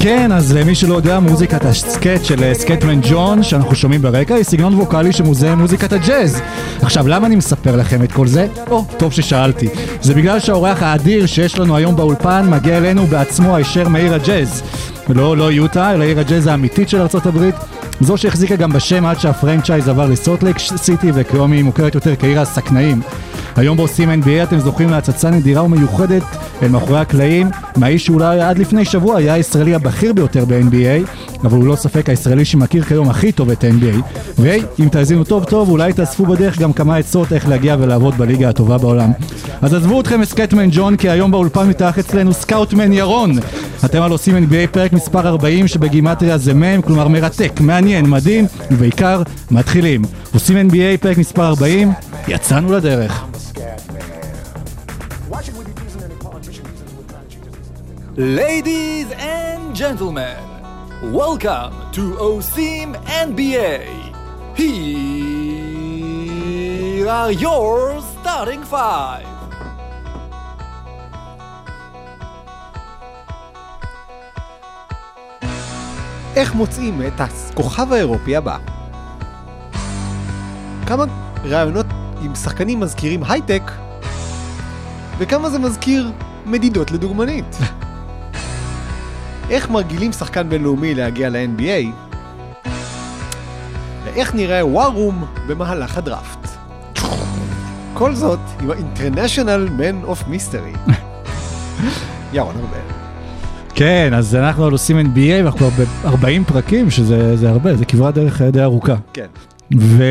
כן, אז למי שלא יודע, מוזיקת הסקט של אה, סקטמן ג'ון, שאנחנו שומעים ברקע, היא סגנון ווקאלי שמוזהה מוזיקת הג'אז. עכשיו, למה אני מספר לכם את כל זה? או, טוב ששאלתי. זה בגלל שהאורח האדיר שיש לנו היום באולפן מגיע אלינו בעצמו הישר מעיר הג'אז. לא, לא יוטה, אלא עיר הג'אז האמיתית של ארה"ב. זו שהחזיקה גם בשם עד שהפרנצ'ייז עבר לסוטלק סיטי וכיום היא מוכרת יותר כעיר הסכנאים. היום בעושים NBA אתם זוכים להצצה נדירה ומיוחדת אל מאחורי הקלעים מהאיש שאולי עד לפני שבוע היה הישראלי הבכיר ביותר ב-NBA אבל הוא לא ספק הישראלי שמכיר כיום הכי טוב את ה-NBA והי, אם תאזינו טוב טוב אולי תאספו בדרך גם כמה עצות איך להגיע ולעבוד בליגה הטובה בעולם. אז עזבו אתכם מסקטמן ג'ון כי היום באולפן מתארח אצלנו סקאוטמן ירון. אתם על עושים NBA פרק מספר 40 שבגימטריה זה מ' כלומר מרתק, מעניין, מדהים ובעיקר מתחילים. עושים NBA פרק מספר 40 יצאנו לדרך Ladies and gentlemen, welcome to OSIM NBA. Here are your starting five. איך מוצאים את הכוכב האירופי הבא? כמה רעיונות עם שחקנים מזכירים הייטק, וכמה זה מזכיר מדידות לדוגמנית? איך מרגילים שחקן בינלאומי להגיע ל-NBA? ואיך נראה ווארום במהלך הדראפט? כל זאת עם ה-International Man of Mystery. ירון ארבל. כן, אז אנחנו על עושים NBA ואנחנו כבר ב-40 פרקים, שזה זה הרבה, זה כברת דרך די ארוכה. כן. ו...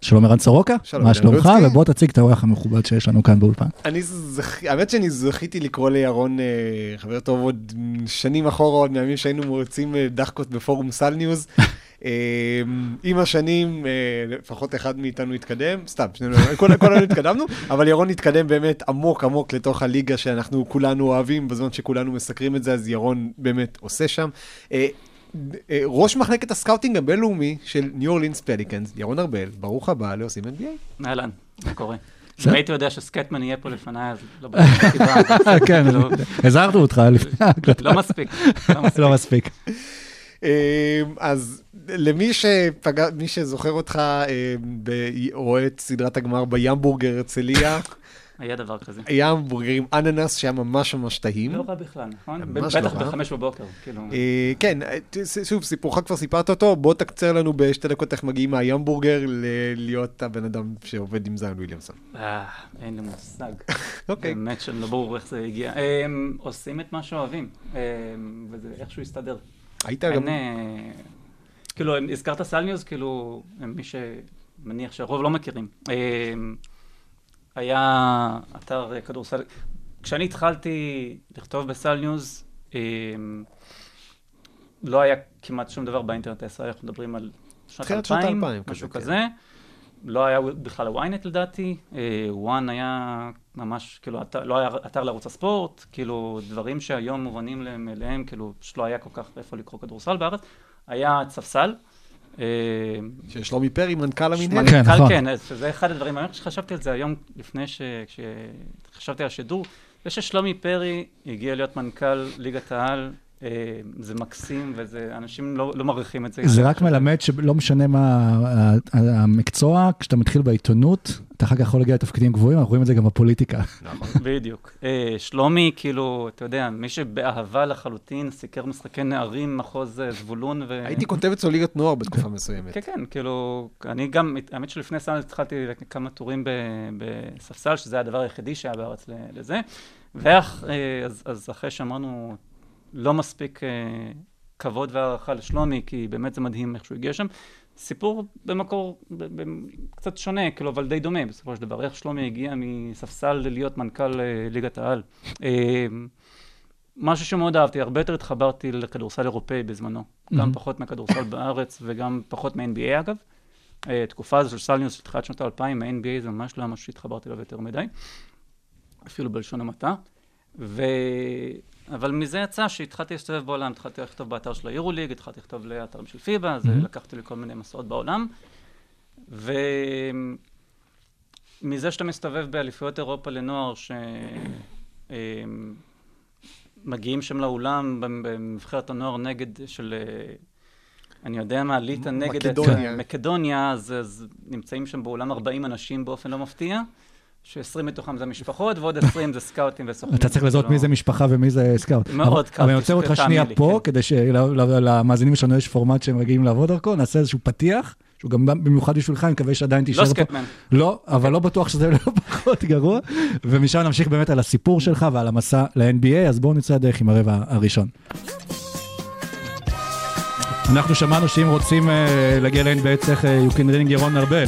שלום ערן סורוקה, מה שלומך? ובוא תציג את האורח המכובד שיש לנו כאן באולפן. אני זכ... האמת שאני זכיתי לקרוא לירון אה, חבר טוב עוד שנים אחורה, עוד מהימים שהיינו מוצאים אה, דאחקות בפורום Sal News. אה, עם השנים, לפחות אחד מאיתנו התקדם, סתם, שנינו, כל- כולנו התקדמנו, אבל ירון התקדם באמת עמוק עמוק לתוך הליגה שאנחנו כולנו אוהבים, בזמן שכולנו מסקרים את זה, אז ירון באמת עושה שם. אה, ראש מחלקת scouting הבינלאומי של ניו אורלינס פליקנס, ירון ארבל, ברוך הבא לעושים NBA. אהלן, מה קורה? אם הייתי יודע שסקטמן יהיה פה לפניי, אז לא בטוח כן, הזהרנו אותך לפני ההקלטה. לא מספיק. לא מספיק. לא. אה, אז למי שפגע, מי שזוכר אותך, אה, רואה את סדרת הגמר בימבורגר הרצליה, היה דבר כזה. היה המבורגרים אננס שהיה ממש ממש טהים. לא רע בכלל, נכון? לא בטח רע. בחמש בבוקר, כאילו. אה, כן, אה, שוב, סיפורך כבר סיפרת אותו, בוא תקצר לנו בשתי דקות איך מגיעים מהימבורגר ל- להיות הבן אדם שעובד עם זאיון וויליאמסון. אה, אין לי מושג. אוקיי. באמת שלא ברור איך זה הגיע. הם עושים את מה שאוהבים, וזה איכשהו הסתדר. היית גם... אה, כאילו, הזכרת סל ניוז, כאילו, מי שמניח שהרוב לא מכירים. אה, היה אתר אה, כדורסל, כשאני התחלתי לכתוב בסל ניוז, אה, לא היה כמעט שום דבר באינטרנט הישראלי, אנחנו מדברים על שנת תחילת שנות 2000, האלפיים, משהו כזה, כזה. לא היה בכלל ה-ynet לדעתי, וואן היה ממש, כאילו, אתר, לא היה אתר לערוץ הספורט, כאילו, דברים שהיום מובנים מאליהם, כאילו, פשוט לא היה כל כך איפה לקרוא כדורסל בארץ. היה ספסל. ששלומי פרי, מנכ"ל המינהלת. כן, מנכ"ל, נכון. כן, אז זה אחד הדברים, אני חשבתי על זה היום, לפני ש... כשחשבתי על השידור, זה ששלומי פרי הגיע להיות מנכ"ל ליגת העל, אה, זה מקסים, וזה, אנשים לא, לא מעריכים את זה. זה רק מלמד שלא משנה מה המקצוע, כשאתה מתחיל בעיתונות, אתה אחר כך יכול להגיע לתפקידים גבוהים, אנחנו רואים את זה גם בפוליטיקה. בדיוק. אה, שלומי, כאילו, אתה יודע, מי שבאהבה לחלוטין, סיקר משחקי נערים, מחוז אה, זבולון ו... הייתי כותב אצלו ליגת נוער בתקופה מסוימת. כן, כן, כאילו, אני גם, האמת שלפני סל התחלתי כמה טורים ב- בספסל, שזה הדבר היחידי שהיה בארץ ל- לזה, ואח, אה, אז, אז אחרי שאמרנו, לא מספיק כבוד והערכה לשלומי, כי באמת זה מדהים איך שהוא הגיע שם. סיפור במקור קצת שונה, כאילו, אבל די דומה בסופו של דבר, איך שלומי הגיע מספסל להיות מנכ"ל אה, ליגת העל. אה, משהו שמאוד אהבתי, הרבה יותר התחברתי לכדורסל אירופאי בזמנו. גם מהמם. פחות מהכדורסל בארץ וגם פחות מ-NBA אגב. התקופה הזו של סל של תחילת שנות האלפיים, ה-NBA זה ממש לא משהו שהתחברתי אליו יותר מדי, אפילו בלשון המעטה. אבל מזה יצא שהתחלתי להסתובב בעולם, התחלתי לכתוב באתר של היורוליג, התחלתי לכתוב לאתרים של פיבה, אז מהמם. לקחתי לי כל מיני מסעות בעולם. ומזה שאתה מסתובב באליפויות אירופה לנוער, שמגיעים שם לאולם במבחרת הנוער נגד של, אה, אני יודע מה, ליטא נגד את- מקדוניה. מקדוניה, אז, אז נמצאים שם באולם 40 אנשים באופן לא מפתיע. ש-20 מתוכם זה משפחות, ועוד 20 זה סקאוטים וסוכנים. אתה צריך לזהות לא- מי זה משפחה ומי זה סקאוט. מאוד קל, אבל אני עוצר אותך שנייה פה, כן. כדי שלמאזינים שלנו יש פורמט שהם רגילים לעבוד דרכו, נעשה איזשהו פתיח, שהוא גם במיוחד בשבילך, אני מקווה שעדיין תישאר לא פה. סקטמן. לא, אבל לא בטוח שזה לא פחות גרוע. ומשם נמשיך באמת על הסיפור שלך ועל המסע ל-NBA, אז בואו נצא לדרך עם הרבע הראשון. אנחנו שמענו שאם רוצים אה, להגיע ל-NBA צריך You can ring ירון ארבל,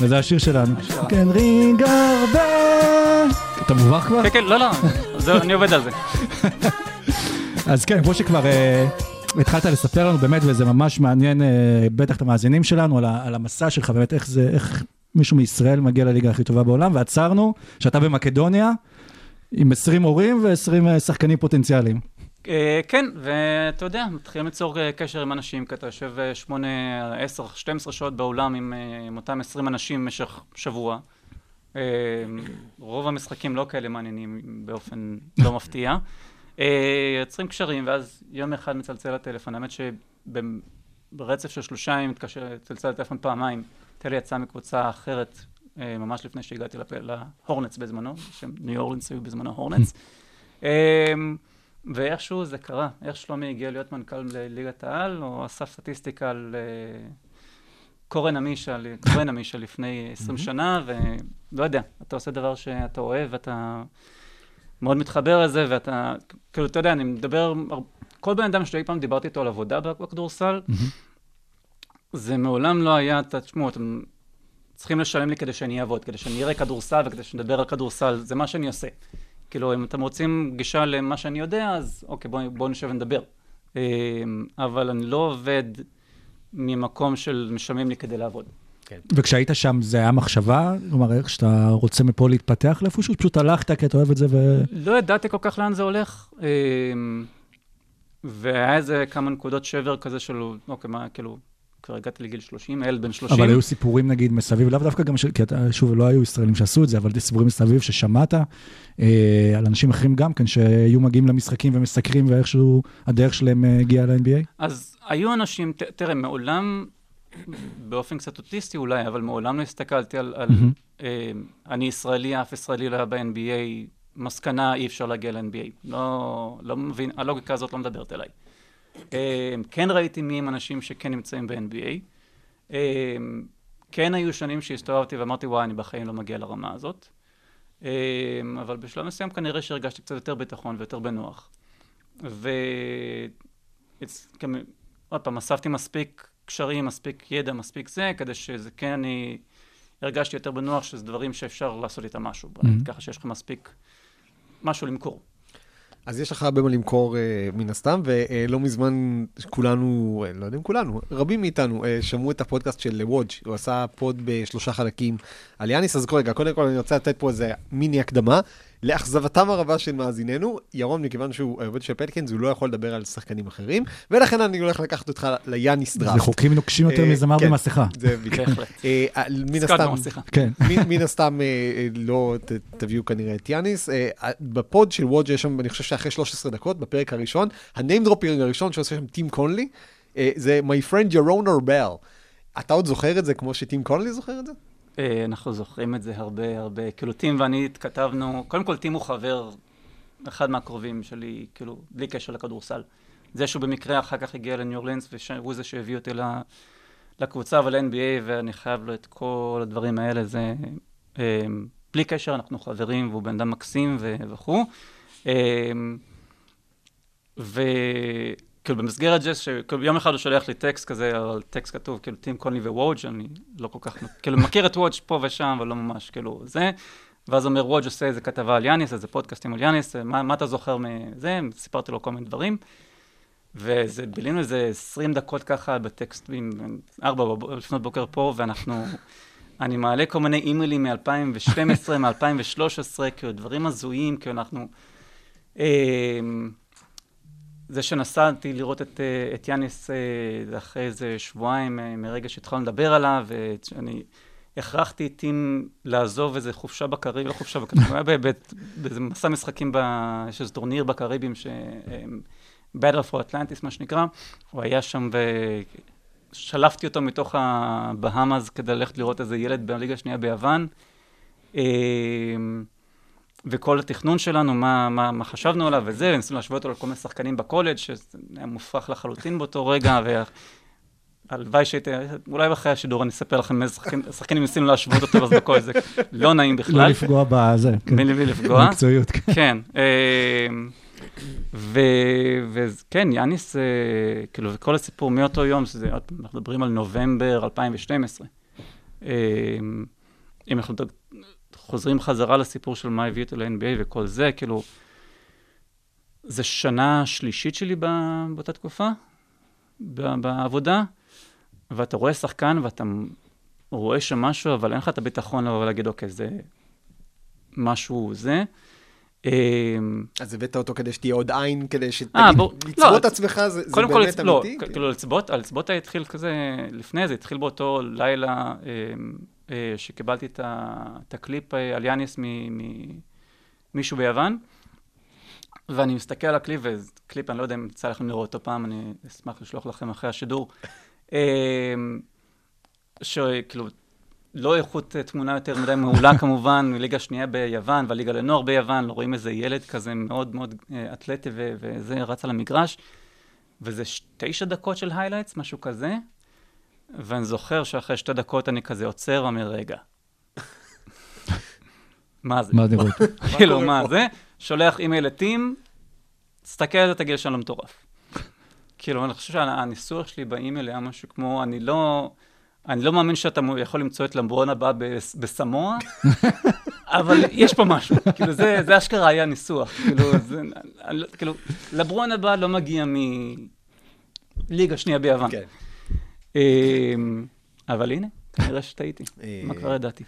וזה השיר שלנו. Can ring ארבל. אתה מובך כבר? כן, כן, לא, לא, זהו, אני עובד על זה. אז כן, כמו שכבר אה, התחלת לספר לנו באמת, וזה ממש מעניין, אה, בטח את המאזינים שלנו, על, המסע שלך, באמת איך זה, איך מישהו מישראל מגיע לליגה הכי טובה בעולם, ועצרנו שאתה במקדוניה עם 20 הורים ו-20 שחקנים פוטנציאליים. אה, כן, ואתה יודע, מתחילים ליצור אה, קשר עם אנשים, כי אתה יושב אה, 8, 10, 12 שעות באולם עם אה, עם אותם 20 אנשים במשך שבוע. רוב המשחקים לא כאלה מעניינים באופן לא מפתיע. יוצרים קשרים, ואז יום אחד מצלצל הטלפון. האמת שברצף של שלושה ימים צלצל הטלפון פעמיים. טלי יצאה מקבוצה אחרת, ממש לפני שהגעתי להורנץ בזמנו, שהם ניו אורלינס היו בזמנו הורנץ. ואיכשהו זה קרה, איך שלומי הגיע להיות מנכ"ל לליגת העל, או אסף סטטיסטיקה על אה, קורן עמישה, קורן עמישה לפני 20 שנה, ולא יודע, אתה עושה דבר שאתה אוהב, ואתה מאוד מתחבר לזה, ואתה, כאילו, אתה יודע, אני מדבר, כל בן אדם שאי פעם דיברתי איתו על עבודה בכדורסל, זה מעולם לא היה, תשמעו, אתם צריכים לשלם לי כדי שאני אעבוד, כדי שאני אראה כדורסל וכדי שנדבר על כדורסל, זה מה שאני עושה. כאילו, אם אתם רוצים גישה למה שאני יודע, אז אוקיי, בואו בוא נשב ונדבר. אה, אבל אני לא עובד ממקום של משלמים לי כדי לעבוד. וכשהיית שם זה היה מחשבה? כלומר, איך שאתה רוצה מפה להתפתח לאיפשהו? פשוט הלכת כי אתה אוהב את זה ו... לא ידעתי כל כך לאן זה הולך, אה, והיה איזה כמה נקודות שבר כזה של, אוקיי, מה, כאילו, כבר הגעתי לגיל 30, ילד בן 30. אבל היו סיפורים נגיד מסביב, לאו דווקא גם, של, כי אתה, שוב, לא היו ישראלים שעשו את זה, אבל סיפורים מסביב ששמעת אה, על אנשים אחרים גם כן, שהיו מגיעים למשחקים ומסקרים ואיכשהו הדרך שלהם אה, הגיעה ל-NBA? אז היו אנשים, ת, תראה, מעולם, באופן קצת אוטיסטי אולי, אבל מעולם לא הסתכלתי על, על מהמם. אה, אני ישראלי, אף ישראלי לא היה ב-NBA, מסקנה, אי אפשר להגיע ל-NBA. לא, לא מבין, הלוגיקה הזאת לא מדברת אליי. אה, כן ראיתי מי הם אנשים שכן נמצאים ב-NBA. אה, כן היו שנים שהסתובבתי ואמרתי, וואי, אני בחיים לא מגיע לרמה הזאת. אה, אבל בשלב מסוים כנראה שהרגשתי קצת יותר ביטחון ויותר בנוח. ו... עוד פעם, אספתי מספיק קשרים, מספיק ידע, מספיק זה, כדי שזה כן אני הרגשתי יותר בנוח שזה דברים שאפשר לעשות איתם משהו. ככה שיש לך מספיק משהו למכור. אז יש לך הרבה מה למכור אה, מן הסתם, ולא מזמן כולנו, אה, לא יודע אם כולנו, רבים מאיתנו אה, שמעו את הפודקאסט של וודג', הוא עשה פוד בשלושה חלקים על יאניס, אז רגע, קודם כל אני רוצה לתת פה איזה מיני הקדמה. לאכזבתם הרבה של מאזינינו, ירון, מכיוון שהוא העובד של פליקנס, הוא לא יכול לדבר על שחקנים אחרים, ולכן אני הולך לקחת אותך ליאניס דראפט. זה חוקים נוקשים יותר אה, מזמר כן. במסכה. זה. בהחלט. אה, אה, מן הסתם. כן. מן- הסתם לא תביאו כנראה את יאניס. בפוד של ווג' יש שם, אני חושב שאחרי 13 דקות, בפרק הראשון, ה name dropping הראשון שעושה שם טים קונלי, זה My friend Yaron Arbel. אתה עוד זוכר את זה כמו שטים קונלי זוכר את זה? אה, אנחנו זוכרים את זה הרבה הרבה, כאילו טים ואני התכתבנו, קודם כל טים הוא חבר, אחד מהקרובים שלי, כאילו, בלי קשר לכדורסל. זה שהוא במקרה אחר כך הגיע לניו אורלינס, והוא זה שהביא אותי לקבוצה ול-NBA, ואני חייב לו את כל הדברים האלה, זה... אה, בלי קשר, אנחנו חברים, והוא בן אדם מקסים ו- וכו'. אה, וכאילו במסגרת ג'ס, שכאילו יום אחד הוא שולח לי טקסט כזה, על טקסט כתוב, כאילו טים קונלי ווודג', אני לא כל כך, כאילו מכיר את וודג' פה ושם, אבל לא ממש, כאילו, זה. ואז אומר וודג' עושה איזה כתבה על יאניס, איזה פודקאסטים על יאניס, מה, מה אתה זוכר מזה? סיפרתי לו כל מיני דברים. ובילינו איזה 20 דקות ככה בטקסטים, 4 לפנות בוקר פה, ואנחנו... אני מעלה כל מיני אימיילים מ-2012, מ-2013, כאילו דברים הזויים, כאילו אנחנו... אה, זה שנסעתי לראות את, אה, את יאניס אה, אחרי איזה שבועיים אה, מרגע שהתחלנו לדבר עליו, ואני הכרחתי את טים לעזוב איזה חופשה בקריבים, לא חופשה בקריבים, הוא היה באיזה מסע משחקים, יש איזה טורניר בקריבים, ש... Battle for Atlantis, מה שנקרא, הוא היה שם ושלפתי אותו מתוך הבהאמאז כדי ללכת לראות איזה ילד בליגה השנייה ביוון. וכל התכנון שלנו, מה, מה, מה חשבנו עליו וזה, וניסינו להשוות אותו לכל מיני שחקנים בקולג' שהיה מופרך לחלוטין באותו רגע, והלוואי שהייתי, אולי אחרי השידור אני אספר לכם איזה שחקנים, שחקנים ניסינו להשוות אותו אז בקולג', זה לא נעים בכלל. לא לפגוע בזה. כן. בלי לפגוע. במקצועיות, כן. כן. וכן, יאניס, אה, כאילו, וכל הסיפור מאותו יום, שזה, אנחנו מדברים על נובמבר 2012. אה, אם אנחנו חוזרים חזרה לסיפור של מה הביא אותו ל-NBA וכל זה, כאילו, זה שנה שלישית שלי באותה תקופה, בעבודה, ואתה רואה שחקן ואתה רואה שם משהו, אבל אין לך את הביטחון לבוא ולהגיד, אוקיי, זה משהו זה. אמ, אז הבאת אותו כדי שתהיה עוד עין, כדי אה, שתגיד, לצבות את עצמך, זה באמת אמיתי? לא, כאילו לצבות, הלצבות התחיל כזה, לפני זה, התחיל באותו לילה אמ, אה, שקיבלתי את הקליפ אה, על יאניס ממישהו ביוון, ואני מסתכל על הקליפ, וקליפ, אני לא יודע אם יצא לכם לראות אותו פעם, אני אשמח לשלוח לכם אחרי השידור. אמ, שכאילו, לא איכות תמונה יותר מדי מעולה כמובן, מליגה שנייה ביוון והליגה לנוער ביוון, רואים איזה ילד כזה מאוד מאוד אה, אתלטי וזה רץ על המגרש, וזה תשע דקות של highlights, משהו כזה, ואני זוכר שאחרי שתי דקות אני כזה עוצר ואומר, רגע, מה זה? מה זה? כאילו, מה זה? שולח אימייל לטים, תסתכל על זה, תגיד שאני לא מטורף. כאילו, אני חושב שהניסוח שלי באימייל היה משהו כמו, אני לא... אני לא מאמין שאתה יכול למצוא את לברון הבא בסמואה, אבל יש פה משהו. כאילו, זה, זה אשכרה היה ניסוח. כאילו, זה, כאילו, לברון הבא לא מגיע מליגה שנייה ביוון. כן. אמ, אבל הנה, כנראה שטעיתי. מה כבר ידעתי?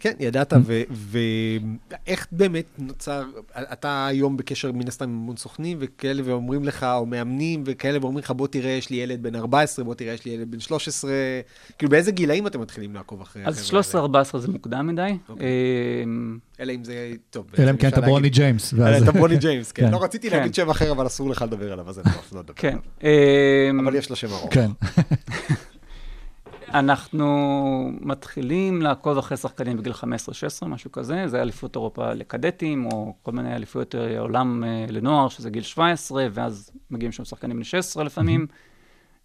כן, ידעת, ואיך באמת נוצר, אתה היום בקשר מן הסתם עם המון סוכנים וכאלה ואומרים לך, או מאמנים וכאלה, ואומרים לך, בוא תראה, יש לי ילד בן 14, בוא תראה, יש לי ילד בן 13, כאילו באיזה גילאים אתם מתחילים לעקוב אחרי אז 13-14 זה מוקדם מדי. אוקיי. אמ, אלא אם זה, טוב. אלא אם כן אתה ברוני ג'יימס. אלא אתה ברוני ג'יימס, כן. לא רציתי להגיד שם אחר, אבל אסור לך לדבר עליו, אז אני לא לדבר כן. עליו. אבל יש לו שם ארוך. כן. אנחנו מתחילים לעקוב אחרי שחקנים בגיל 15-16, משהו כזה, זה אליפות אירופה לקדטים, או כל מיני אליפויות עולם אה, לנוער, שזה גיל 17, ואז מגיעים שם שחקנים בני 16 לפעמים.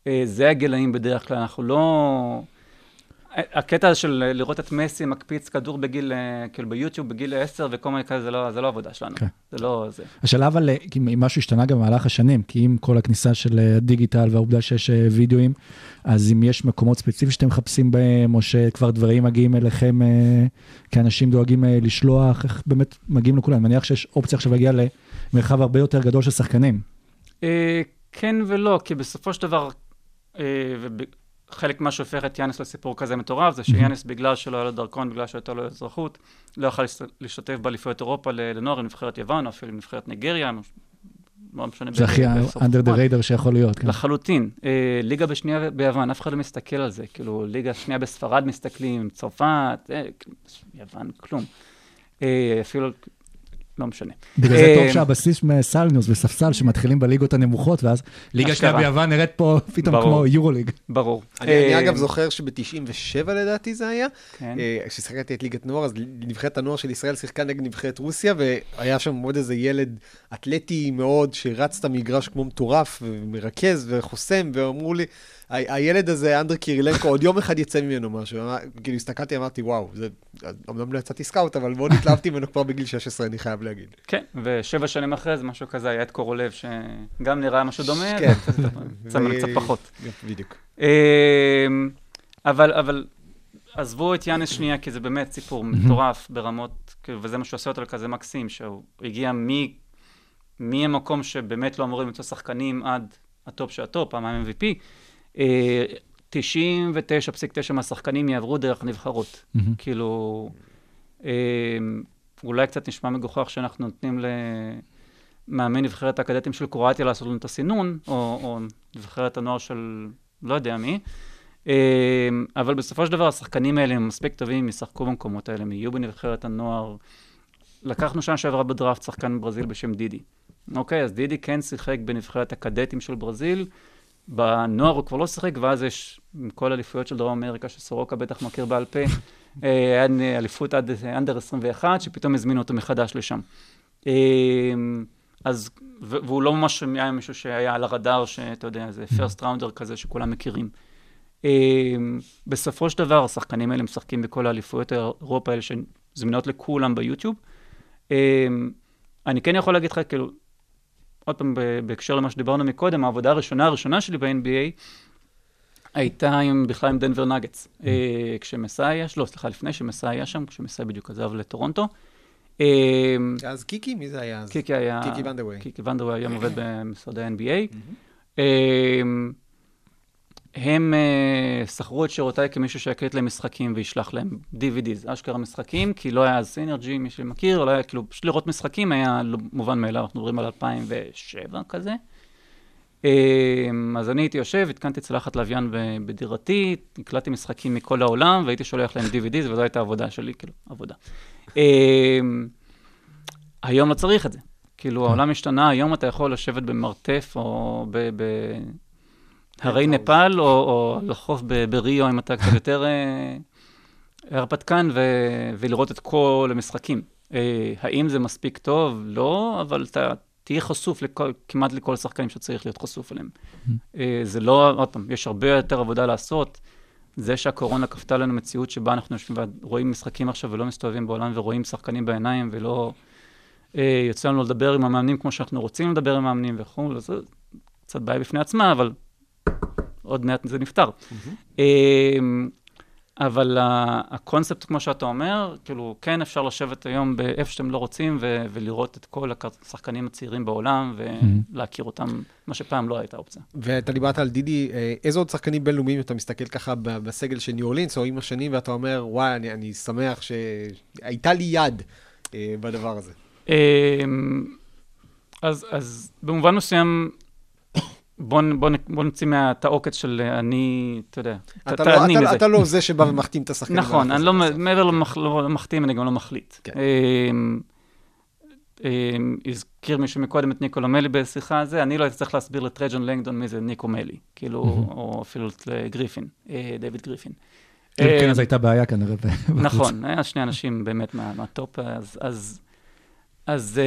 אה, זה הגילאים בדרך כלל, אנחנו לא... הקטע של לראות את מסי מקפיץ כדור בגיל, אה, כאילו ביוטיוב בגיל 10 וכל מיני כאלה, זה לא, זה לא עבודה שלנו. כן. זה לא זה. השאלה אבל, אם משהו השתנה גם במהלך השנים, כי עם כל הכניסה של הדיגיטל והעובדה שיש וידאוים, אז אם יש מקומות ספציפיים שאתם מחפשים בהם, או שכבר דברים מגיעים אליכם אה, כאנשים דואגים אה, לשלוח, איך באמת מגיעים לכולם? אני מניח שיש אופציה עכשיו להגיע למרחב הרבה יותר גדול של שחקנים. אה, כן ולא, כי בסופו של דבר, חלק מה שהופך את יאנס לסיפור כזה מטורף, זה שיאנס, בגלל שלא היה לו דרכון, בגלל שהייתה לו אזרחות, לא יכול להשתתף באליפויות אירופה לנוער עם נבחרת יוון, או אפילו עם נבחרת ניגריה, לא משנה. זה הכי under the radar שיכול להיות. כן. לחלוטין. אה, ליגה בשנייה ביוון, אף אחד לא מסתכל על זה. כאילו, ליגה שנייה בספרד מסתכלים, צרפת, אה, יוון, כלום. אה, אפילו לא משנה. בגלל זה טוב שהבסיס מסלניוס וספסל שמתחילים בליגות הנמוכות, ואז ליגה שנייה ביוון נראית פה פתאום כמו יורו-ליג. ברור. אני אגב זוכר שב-97 לדעתי זה היה, כן. כששיחקתי את ליגת נוער, אז נבחרת הנוער של ישראל שיחקה נגד נבחרת רוסיה, והיה שם עוד איזה ילד אתלטי מאוד, שרץ את המגרש כמו מטורף, ומרכז וחוסם, ואמרו לי, הילד הזה, אנדר קירילנקו, עוד יום אחד יצא ממנו משהו. כאילו, הסתכלתי, אמרתי, וואו, זה, אמנם לא יצאתי סקאוט, אבל מאוד התלהבתי ממנו כבר בגיל 16, אני חייב להגיד. כן, ושבע שנים אחרי זה משהו כזה, היה את קורולב, שגם נראה משהו דומה, כן. יצא ממנו קצת פחות. בדיוק. אמ, אבל, אבל עזבו את יאנס שנייה, כי זה באמת סיפור מטורף ברמות, כאילו, וזה מה שעושה אותו כזה מקסים, שהוא הגיע מהמקום שבאמת לא אמורים למצוא שחקנים עד הטופ של הטופ, פעמיים MVP, 99.9 מהשחקנים יעברו דרך נבחרות. מהמם. כאילו, אה, אולי קצת נשמע מגוחך שאנחנו נותנים למאמן נבחרת האקדטים של קרואטיה לעשות לנו את הסינון, או, או נבחרת הנוער של לא יודע מי, אה, אבל בסופו של דבר השחקנים האלה הם מספיק טובים, הם ישחקו במקומות האלה, הם יהיו בנבחרת הנוער. לקחנו שנה שעברה בדראפט שחקן ברזיל בשם דידי. אוקיי, אז דידי כן שיחק בנבחרת הקדטים של ברזיל, בנוער הוא כבר לא שיחק, ואז יש כל האליפויות של דרום אמריקה, שסורוקה בטח מכיר בעל פה, אה, היה אליפות עד אנדר 21, שפתאום הזמינו אותו מחדש לשם. אה, אז, והוא לא ממש היה מישהו שהיה על הרדאר, שאתה יודע, זה פרסט ראונדר כזה שכולם מכירים. אה, בסופו של דבר, השחקנים האלה משחקים בכל האליפויות האירופה האלה שזמינות לכולם ביוטיוב. אה, אני כן יכול להגיד לך, כאילו, עוד פעם, בהקשר למה שדיברנו מקודם, העבודה הראשונה הראשונה שלי ב-NBA הייתה עם, בכלל עם דנבר נגטס. אה, כשמסאי היה, לא, סליחה, לפני שמסאי היה שם, כשמסאי בדיוק עזב לטורונטו. אה, אז קיקי, מי זה היה אז? קיקי היה... קיקי ונדרווי. קיקי ונדרווי היום עובד במשרדי ה-NBA. אה, הם אה, שכרו את שירותיי כמישהו שיקליט להם משחקים וישלח להם DVDs, אשכרה משחקים, כי לא היה אז סינרג'י, מי שמכיר, לא היה, כאילו, פשוט לראות משחקים היה לא מובן מאליו, אנחנו מדברים על 2007 כזה. אה, אז אני הייתי יושב, התקנתי צלחת לוויין בדירתי, הקלטתי משחקים מכל העולם, והייתי שולח להם DVDs, וזו הייתה העבודה שלי, כאילו, עבודה. אה, היום לא צריך את זה. כאילו, העולם השתנה, היום אתה יכול לשבת במרתף או. ב... הרי נפאל, או, או לחוף בריו, אם אתה קצת יותר אה, הרפתקן, ו- ולראות את כל המשחקים. אה, האם זה מספיק טוב? לא, אבל אתה תהיה חשוף לכל, כמעט לכל השחקנים שצריך להיות חשוף אליהם. אה, זה לא, עוד פעם, יש הרבה יותר עבודה לעשות. זה שהקורונה כפתה לנו מציאות שבה אנחנו יושבים ורואים משחקים עכשיו ולא מסתובבים בעולם ורואים שחקנים בעיניים ולא אה, יוצא לנו לדבר עם המאמנים כמו שאנחנו רוצים לדבר עם המאמנים וכו', זה קצת בעיה בפני עצמה, אבל עוד מעט זה נפתר. אמ, אבל הקונספט, כמו שאתה אומר, כאילו, כן אפשר לשבת היום באיפה שאתם לא רוצים ו- ולראות את כל השחקנים הצעירים בעולם ולהכיר אותם, מה שפעם לא הייתה אופציה. ואתה דיברת על דידי, אה, איזה עוד שחקנים בינלאומיים אתה מסתכל ככה בסגל של ניו אורלינס, או עם השנים, ואתה אומר, וואי, אני, אני שמח שהייתה לי יד אה, בדבר הזה. אמ, אז, אז במובן מסוים, בוא, בוא, בוא נצא מה- העוקץ של אה, אני, אתה יודע, אתה, לא, אתה, מזה. אתה לא זה שבא ומחתים את השחקנים. נכון, אני לא. מעבר למח- לא למחתים, אני גם לא מחליט. כן. אמ, אמ, הזכיר מישהו מקודם את ניקולו מלי בשיחה הזו, אני לא הייתי צריך להסביר לטרג'ון לנגדון מי זה ניקו מלי, כאילו, או אפילו לגריפין, אה, דיוויד גריפין. אם כן, אמ, אז הייתה בעיה כנראה. נכון, היה שני אנשים באמת מה- מהטופ, אז, אז, אז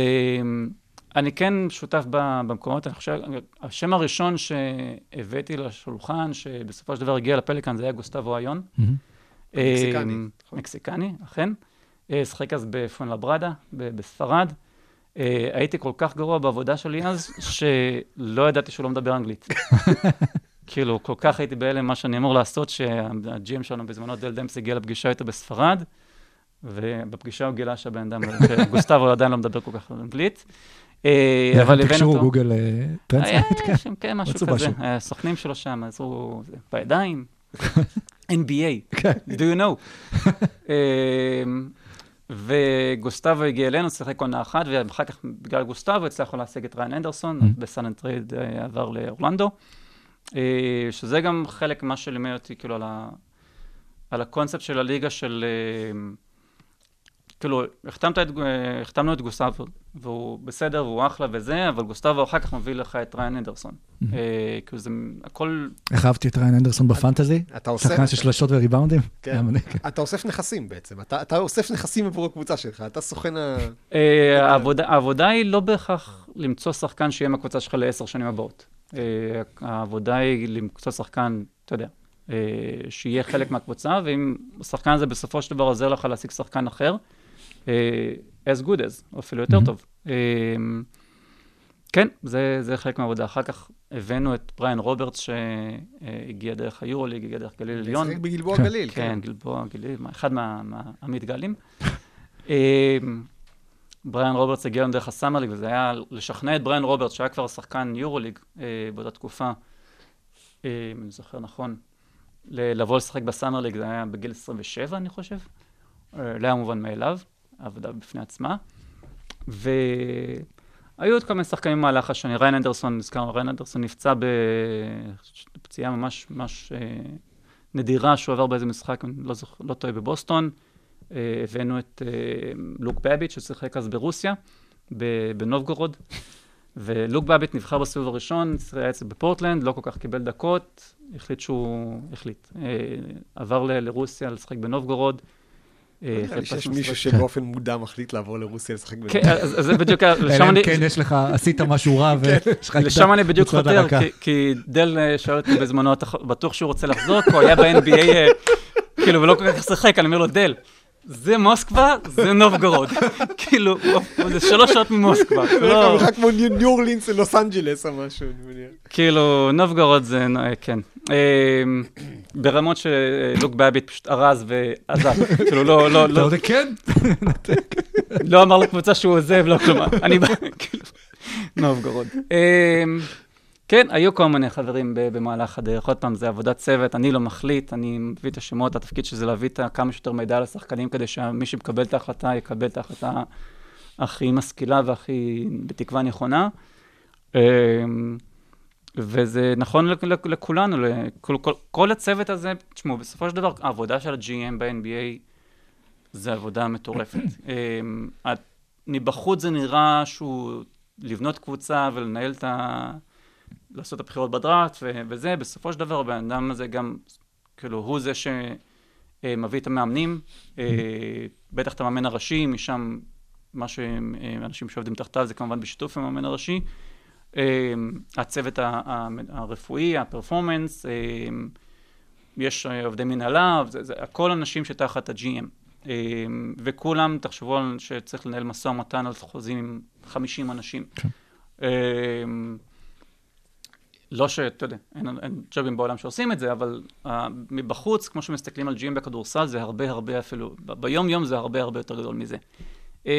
אני כן שותף במקומות, אני חושב, השם הראשון שהבאתי לשולחן, שבסופו של דבר הגיע לפליקן, זה היה גוסטבו איון. מהמם. מקסיקני, נכון. מקסיקני, אכן. אה, שיחק אז בפואנלברדה, ב- בספרד. אה, הייתי כל כך גרוע בעבודה שלי אז, שלא ידעתי שהוא לא מדבר אנגלית. כאילו, כל כך הייתי בהלם מה שאני אמור לעשות, שה GM שלנו בזמנו, דל דמפס, הגיע לפגישה איתו בספרד, ובפגישה הוא גילה שהבן אדם, גוסטבו איון לא מדבר כל כך אנגלית. אה, אבל הבאנו תקשורת אותו. גוגל אה, translate, היה כן. שם, כן, משהו כזה. הסוכנים שלו שם, עזרו זה, בידיים. NBA, כן. do you know? אמ, וגוסטבו הגיע אלינו, שיחק עונה אחת, ואחר כך, בגלל גוסטבו, הצלחנו להשיג את ריין אנדרסון, Mm-hmm. בסן אנטרייד אה, עבר לאורלנדו, אה, שזה גם חלק מה שלימד אותי, כאילו, על, ה, על הקונספט של הליגה של... כאילו, החתמת את, החתמנו את גוסטבו, והוא בסדר, והוא אחלה וזה, אבל גוסטבו אחר כך מביא לך את ריין אנדרסון. אה, כאילו, זה הכל... איך אהבתי את ריין אנדרסון בפנטזי? אתה אוסף, שחקן של שלשות וריבאונדים? כן. כן. אתה אוסף נכסים בעצם, אתה, אתה אוסף נכסים עבור הקבוצה שלך, אתה סוכן ה... אה, העבודה, היא לא בהכרח למצוא שחקן שיהיה מהקבוצה שלך לעשר שנים הבאות. אה, העבודה היא למצוא שחקן, אתה יודע, שיהיה חלק מהקבוצה, ואם השחקן הזה בסופו של דבר עוזר לך להשיג שחקן אחר, as good as, או אפילו יותר Mhm. טוב. אה, כן, זה, זה חלק מהעבודה. אחר כך הבאנו את בריאן רוברטס, שהגיע דרך היורוליג, הגיע דרך גליל עליון. שיחק בגלבוע כן. גליל, כן, גלבוע, גליל, מה- אחד מה- מהמתגלים. אמ, בריאן רוברטס הגיע לנו דרך ה Summer League, וזה היה לשכנע את בריאן רוברטס, שהיה כבר שחקן יורוליג אה, באותה תקופה, אה, אם אני זוכר נכון, לבוא לשחק ב Summer League, זה היה בגיל 27, אני חושב. אה, לא היה מובן מאליו, עבודה בפני עצמה. והיו עוד כל מיני שחקנים במהלך השני, ריין אנדרסון, נזכרנו, ריין אנדרסון נפצע בפציעה ממש ממש אה, נדירה, שהוא עבר באיזה משחק, אני לא, זוכ... לא טועה, בבוסטון. אה, הבאנו את אה, לוק באביט, ששיחק אז ברוסיה, בנובגורוד. ולוק באביט נבחר בסיבוב הראשון, היה אצלי בפורטלנד, לא כל כך קיבל דקות, החליט שהוא, החליט, עבר ל- לרוסיה לשחק בנובגורוד. אה, נראה לי שיש מישהו שבאופן מודע מחליט לעבור לרוסיה לשחק בזה. כן, אז זה בדיוק, לשם אני, כן יש לך, עשית משהו רע ויש לך לשם אני בדיוק חותר. כי- דל אה, שאל אותי בזמנו, אתה בטוח שהוא רוצה לחזור? כי הוא היה ב-NBA, אה, כאילו, ולא כל כך שיחק, אני אומר לו, דל, זה מוסקבה, זה נובגורוד. כאילו, זה שלוש שעות ממוסקבה. זה זה לא- כמו ניו אורלינס ללוס אנג'לס או משהו, אני מניח. כאילו, נובגורוד זה, כן. אה, ברמות שלוק באביט פשוט ארז ועזב. כאילו, לא, לא, אתה לא, יודע, כן, לא אמר לקבוצה שהוא עוזב, לא כלומר. אני בא, כאילו, נובגורוד. אמ, כן, היו כל מיני חברים במהלך הדרך. עוד פעם, זה עבודת צוות, אני לא מחליט, אני מביא את השמות, התפקיד שזה להביא כמה שיותר מידע לשחקנים, כדי שמי שמקבל את ההחלטה יקבל את ההחלטה הכי משכילה והכי, בתקווה, נכונה. וזה נכון לכ- לכ- לכולנו, לכל, כל, כל הצוות הזה, תשמעו, בסופו של דבר, העבודה של ה-GM ב-NBA זה עבודה מטורפת. אמ, מבחוץ זה נראה שהוא לבנות קבוצה ולנהל את ה... לעשות את הבחירות בדראפט ו- וזה, בסופו של דבר הבן אדם הזה גם, כאילו, הוא זה שמביא את המאמנים, אה, בטח את המאמן הראשי, משם מה שאנשים שעובדים תחתיו זה כמובן בשיתוף עם המאמן הראשי. אה, הצוות הרפואי, הפרפורמנס, אה, יש אה, עובדי מנהלה, זה, זה הכל אנשים שתחת ה-GM. אה, וכולם, תחשבו על שצריך לנהל משא ומתן על חוזים עם 50 אנשים. כן. לא שאתה יודע, אין, אין ג'ובים בעולם שעושים את זה, אבל uh, מבחוץ, כמו שמסתכלים על GM בכדורסל, זה הרבה הרבה אפילו, ביום-יום זה הרבה הרבה יותר גדול מזה. Um,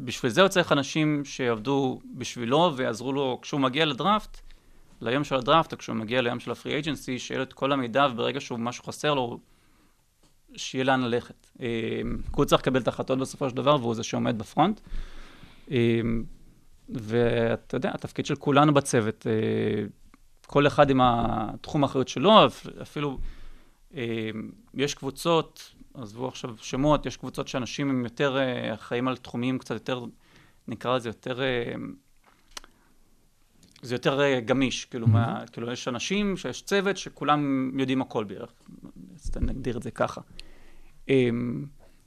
בשביל זה הוא צריך אנשים שיעבדו בשבילו ויעזרו לו כשהוא מגיע לדראפט, ליום של הדראפט, או כשהוא מגיע ליום של הפרי אג'נסי, שיהיה לו את כל המידע, וברגע שהוא משהו חסר לו, שיהיה לאן ללכת. Um, כי הוא צריך לקבל את ההחלטות בסופו של דבר, והוא זה שעומד בפרונט. Um, ואתה יודע, התפקיד של כולנו בצוות, אה, כל אחד עם התחום האחריות שלו, אפ- אפילו יש קבוצות, עזבו עכשיו שמות, יש קבוצות שאנשים הם יותר אה, אחראים על תחומים קצת יותר, נקרא לזה יותר, אה, זה יותר אה, גמיש, כאילו, מה, כאילו יש אנשים, שיש צוות שכולם יודעים הכל בערך, אז נגדיר את זה ככה. אה,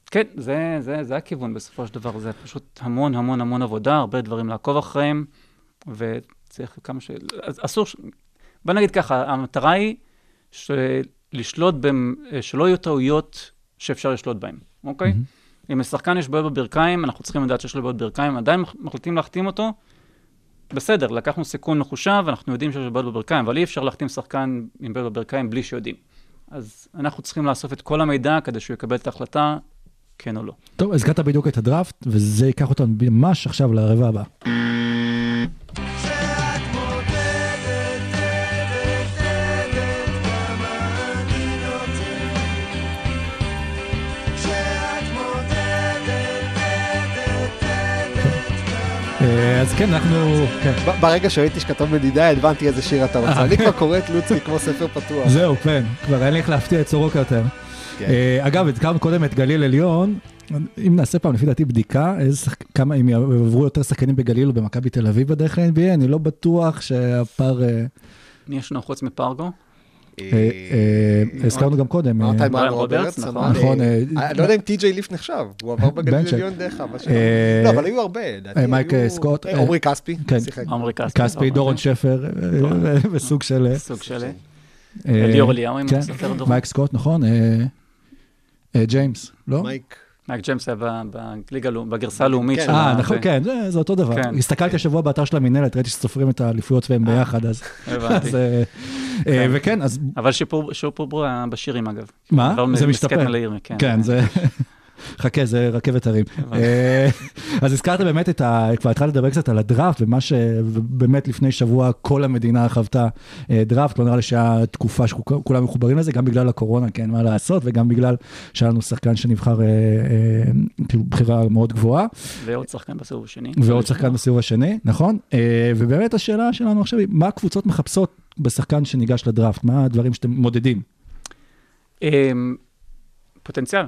כן, זה, זה, זה הכיוון בסופו של דבר, זה פשוט המון המון המון עבודה, הרבה דברים לעקוב אחריהם, וצריך כמה ש... אז אסור, ש... בוא נגיד ככה, המטרה היא ש... לשלוט, במ... שלא יהיו טעויות שאפשר לשלוט בהן, אוקיי? מהמם. אם לשחקן יש בעיות בברכיים, אנחנו צריכים לדעת שיש לו בעיות בברכיים, עדיין מח- מחליטים להחתים אותו, בסדר, לקחנו סיכון מחושב, אנחנו יודעים שיש לו בעיות בברכיים, אבל אי אפשר להחתים שחקן עם בעיות בברכיים בלי שיודעים. אז אנחנו צריכים לאסוף את כל המידע כדי שהוא יקבל את ההחלטה, כן או לא. טוב, הזכרת בדיוק את הדראפט, וזה ייקח אותנו ממש עכשיו לרבע הבא. אז כן, אנחנו... כן. ברגע שראיתי שכתוב מדידה, הבנתי איזה שיר אתה רוצה. אני כבר קורא את לוצקי כמו ספר פתוח. זהו, כן, כבר אין לי איך להפתיע את סורוקה יותר. כן. אה, אגב, הזכרנו קודם את גליל עליון, אם נעשה פעם לפי דעתי בדיקה, איזה שחק... כמה, אם יעברו יותר שחקנים בגליל או במכבי תל אביב בדרך ל-NBA, אני לא בטוח שהפער... אה, מי יש לנו חוץ מפרגו? אה, אה, הזכרנו גם קודם. אה, אמרת עם בריאן בריאן רוברטס, נכון. נכון, אה, אה, אני לא יודע אם טי.ג'יי ליף נחשב, הוא עבר בגליל. עליון דרך אבא שלו. אה, לא, אבל היו הרבה, לדעתי. אה, מייק, אה, סקוט, אה, אה, עמרי כספי, כן. עמרי כספי. כספי, דורון שפר, אה, וסוג של... אה, סוג של... אה, אליאור אליהו, אם כן, אתה סופר דורון. מייק סקוט, נכון? אה, אה, ג'יימס, לא? מייק. מייק ג'יימס היה בליגה, בגרסה הלאומית כן. של אה, נכון. כן, זה- זה אותו דבר. כן. הסתכלתי השבוע באתר של המינהלת, ראיתי שסופרים את האליפויות והם ביחד, אז... הבנתי. אז, אה, וכן, אז אבל שיפור שיפור בשירים, אגב. מה? עברנו זה משתפר. כן. כן, זה... חכה, זה רכבת הרים. אה, אז הזכרת באמת את ה... כבר התחלת לדבר קצת על הדראפט, ומה שבאמת לפני שבוע כל המדינה חוותה אה, דראפט, לא נראה לי שהיה תקופה שכולם מחוברים לזה, גם בגלל הקורונה, כן, מה לעשות, וגם בגלל שהיה לנו שחקן שנבחר, כאילו, בחירה מאוד גבוהה. ועוד שחקן בסיבוב השני. ועוד שחקן בסיבוב השני, נכון? ובאמת השאלה שלנו עכשיו היא, מה הקבוצות מחפשות בשחקן שניגש לדראפט? מה הדברים שאתם מודדים? אמ, פוטנציאל.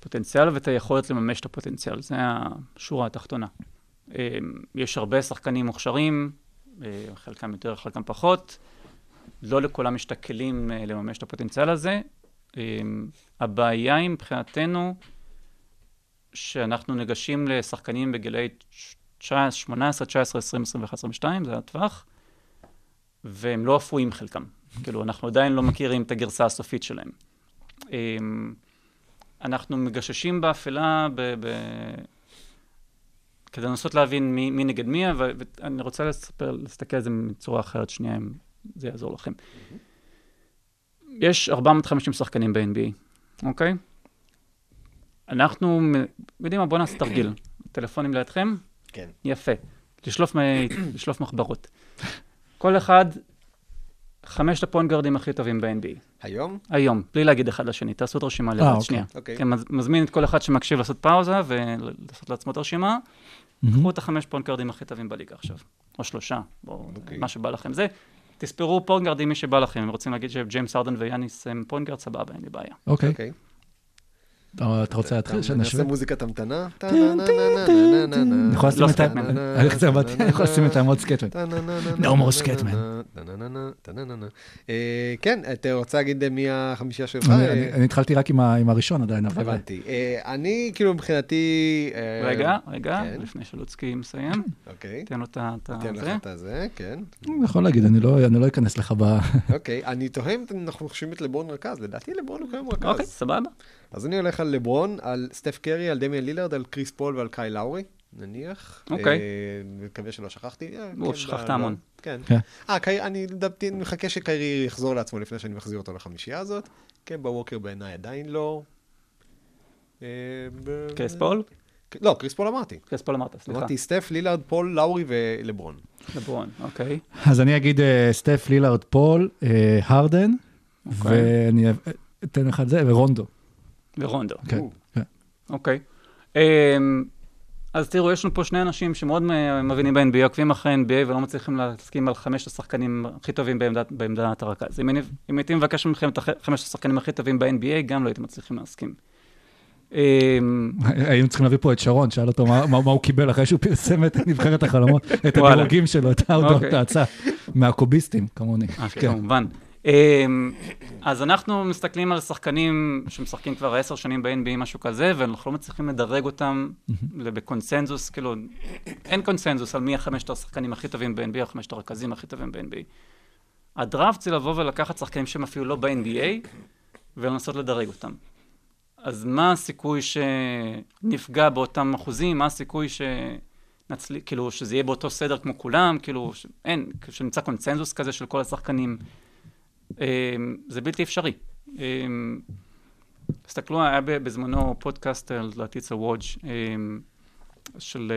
פוטנציאל ואת היכולת לממש את הפוטנציאל, זה השורה התחתונה. אמ, יש הרבה שחקנים מוכשרים, אה, חלקם יותר, חלקם פחות. לא לכולם יש את הכלים אה, לממש את הפוטנציאל הזה. אמ, הבעיה היא מבחינתנו, שאנחנו ניגשים לשחקנים בגילאי 18, 19, 20, 21, 22, זה הטווח, והם לא אפויים חלקם. כאילו, אנחנו עדיין לא מכירים את הגרסה הסופית שלהם. אמ, אנחנו מגששים באפלה ב... ב... כדי לנסות להבין מי, מי נגד מי, אבל ואני רוצה לספר, להסתכל על זה בצורה אחרת שנייה, אם זה יעזור לכם. יש 450 שחקנים ב-NBA, אוקיי? אנחנו יודעים מה, בואו נעשה תרגיל. טלפונים לידכם? כן. יפה. לשלוף, מ... לשלוף מחברות. כל אחד, חמשת הפוינט גארדים הכי טובים ב-NBA. היום? היום, בלי להגיד אחד לשני, תעשו את הרשימה אה, לבד, אוקיי. שנייה. אוקיי. כן, מז- מזמין את כל אחד שמקשיב לעשות פאוזה ולעשות לעצמו את הרשימה. קחו את החמש פוינט גארדים הכי טובים בליגה עכשיו. או שלושה, או אוקיי. מה שבא לכם. זה, תספרו פוינט גארדים מי שבא לכם. אם רוצים להגיד שג'יימס ארדן ויאניס הם פוינט גארד, סבבה, אין לי בעיה. אוקיי. אוקיי. אתה רוצה להתחיל? נעשה שנשווה? מוזיקת המתנה. אני יכול לשים את. אני אני העמוד סקטמן. No more. אה, כן, אתה רוצה להגיד מי החמישייה שלך? אני- אה, אני אני התחלתי רק עם הראשון עדיין, אבל... הבנתי. אה, אני, כאילו, מבחינתי... אה, רגע, רגע, כן. לפני שלוצקי מסיים, אוקיי. תן לו את ה... את ה- תן לך זה. את הזה, כן. אני יכול להגיד, אני לא אני לא אכנס לך ב... אוקיי, אני תוהה אם אנחנו חושבים את לברון מרכז, לדעתי לברון הוא כיום רכז. אוקיי, סבבה. אז אני הולך על לברון, על סטף קרי, על דמיאן לילארד, על קריס פול ועל קייל לאורי, נניח. אוקיי. אה, מקווה שלא שכחתי. אה, או, כן, שכחת לא, המון. לא. כן. כן. אה, אני מחכה שקיירי יחזור לעצמו לפני שאני מחזיר אותו לחמישייה הזאת. כן, בווקר בעיניי עדיין לא. אה, קריס פול? לא, קריס פול אמרתי. קריס פול אמרת, סליחה. אמרתי סטף, לילארד, פול, לאורי ולברון. לברון, אוקיי. אז אני אגיד אה, סטף, לילארד, פול, אה, הרדן, אוקיי. ואני אתן לך את זה, ורונדו. ורונדו. כן, כן. אוקיי. אמ, אז תראו, יש לנו פה שני אנשים שמאוד מבינים ב-NBA, עוקבים אחרי NBA ולא מצליחים להסכים על חמשת השחקנים הכי טובים בעמדת, בעמדת הרכז. אם, אני, אם הייתי מבקש מכם את חמשת השחקנים הכי טובים ב-NBA, גם לא הייתם מצליחים להסכים. אמ, היינו צריכים להביא פה את שרון, שאל אותו מה, מה, מה הוא קיבל אחרי שהוא פרסם את נבחרת החלומות, את. הדירוגים שלו, את ההודעות אוקיי. ההצעה, מהקוביסטים, כמוני. אה, כן. כמובן. אמ, אז אנחנו מסתכלים על שחקנים שמשחקים כבר עשר שנים ב-NBA, משהו כזה, ואנחנו לא מצליחים לדרג אותם בקונסנזוס, כאילו, אין קונסנזוס על מי החמשת השחקנים הכי טובים ב-NBA, או חמשת הרכזים הכי טובים ב-NBA. הדראפט זה לבוא ולקחת שחקנים שהם אפילו לא ב-NBA, ולנסות לדרג אותם. אז מה הסיכוי שנפגע באותם אחוזים? מה הסיכוי שנצליח, כאילו, שזה יהיה באותו סדר כמו כולם? כאילו, ש... אין, שנמצא קונצנזוס כזה של כל השחקנים. אמ, זה בלתי אפשרי. אמ, תסתכלו, היה בזמנו פודקאסט, אה, לדעתי אצל וודג', אמ, של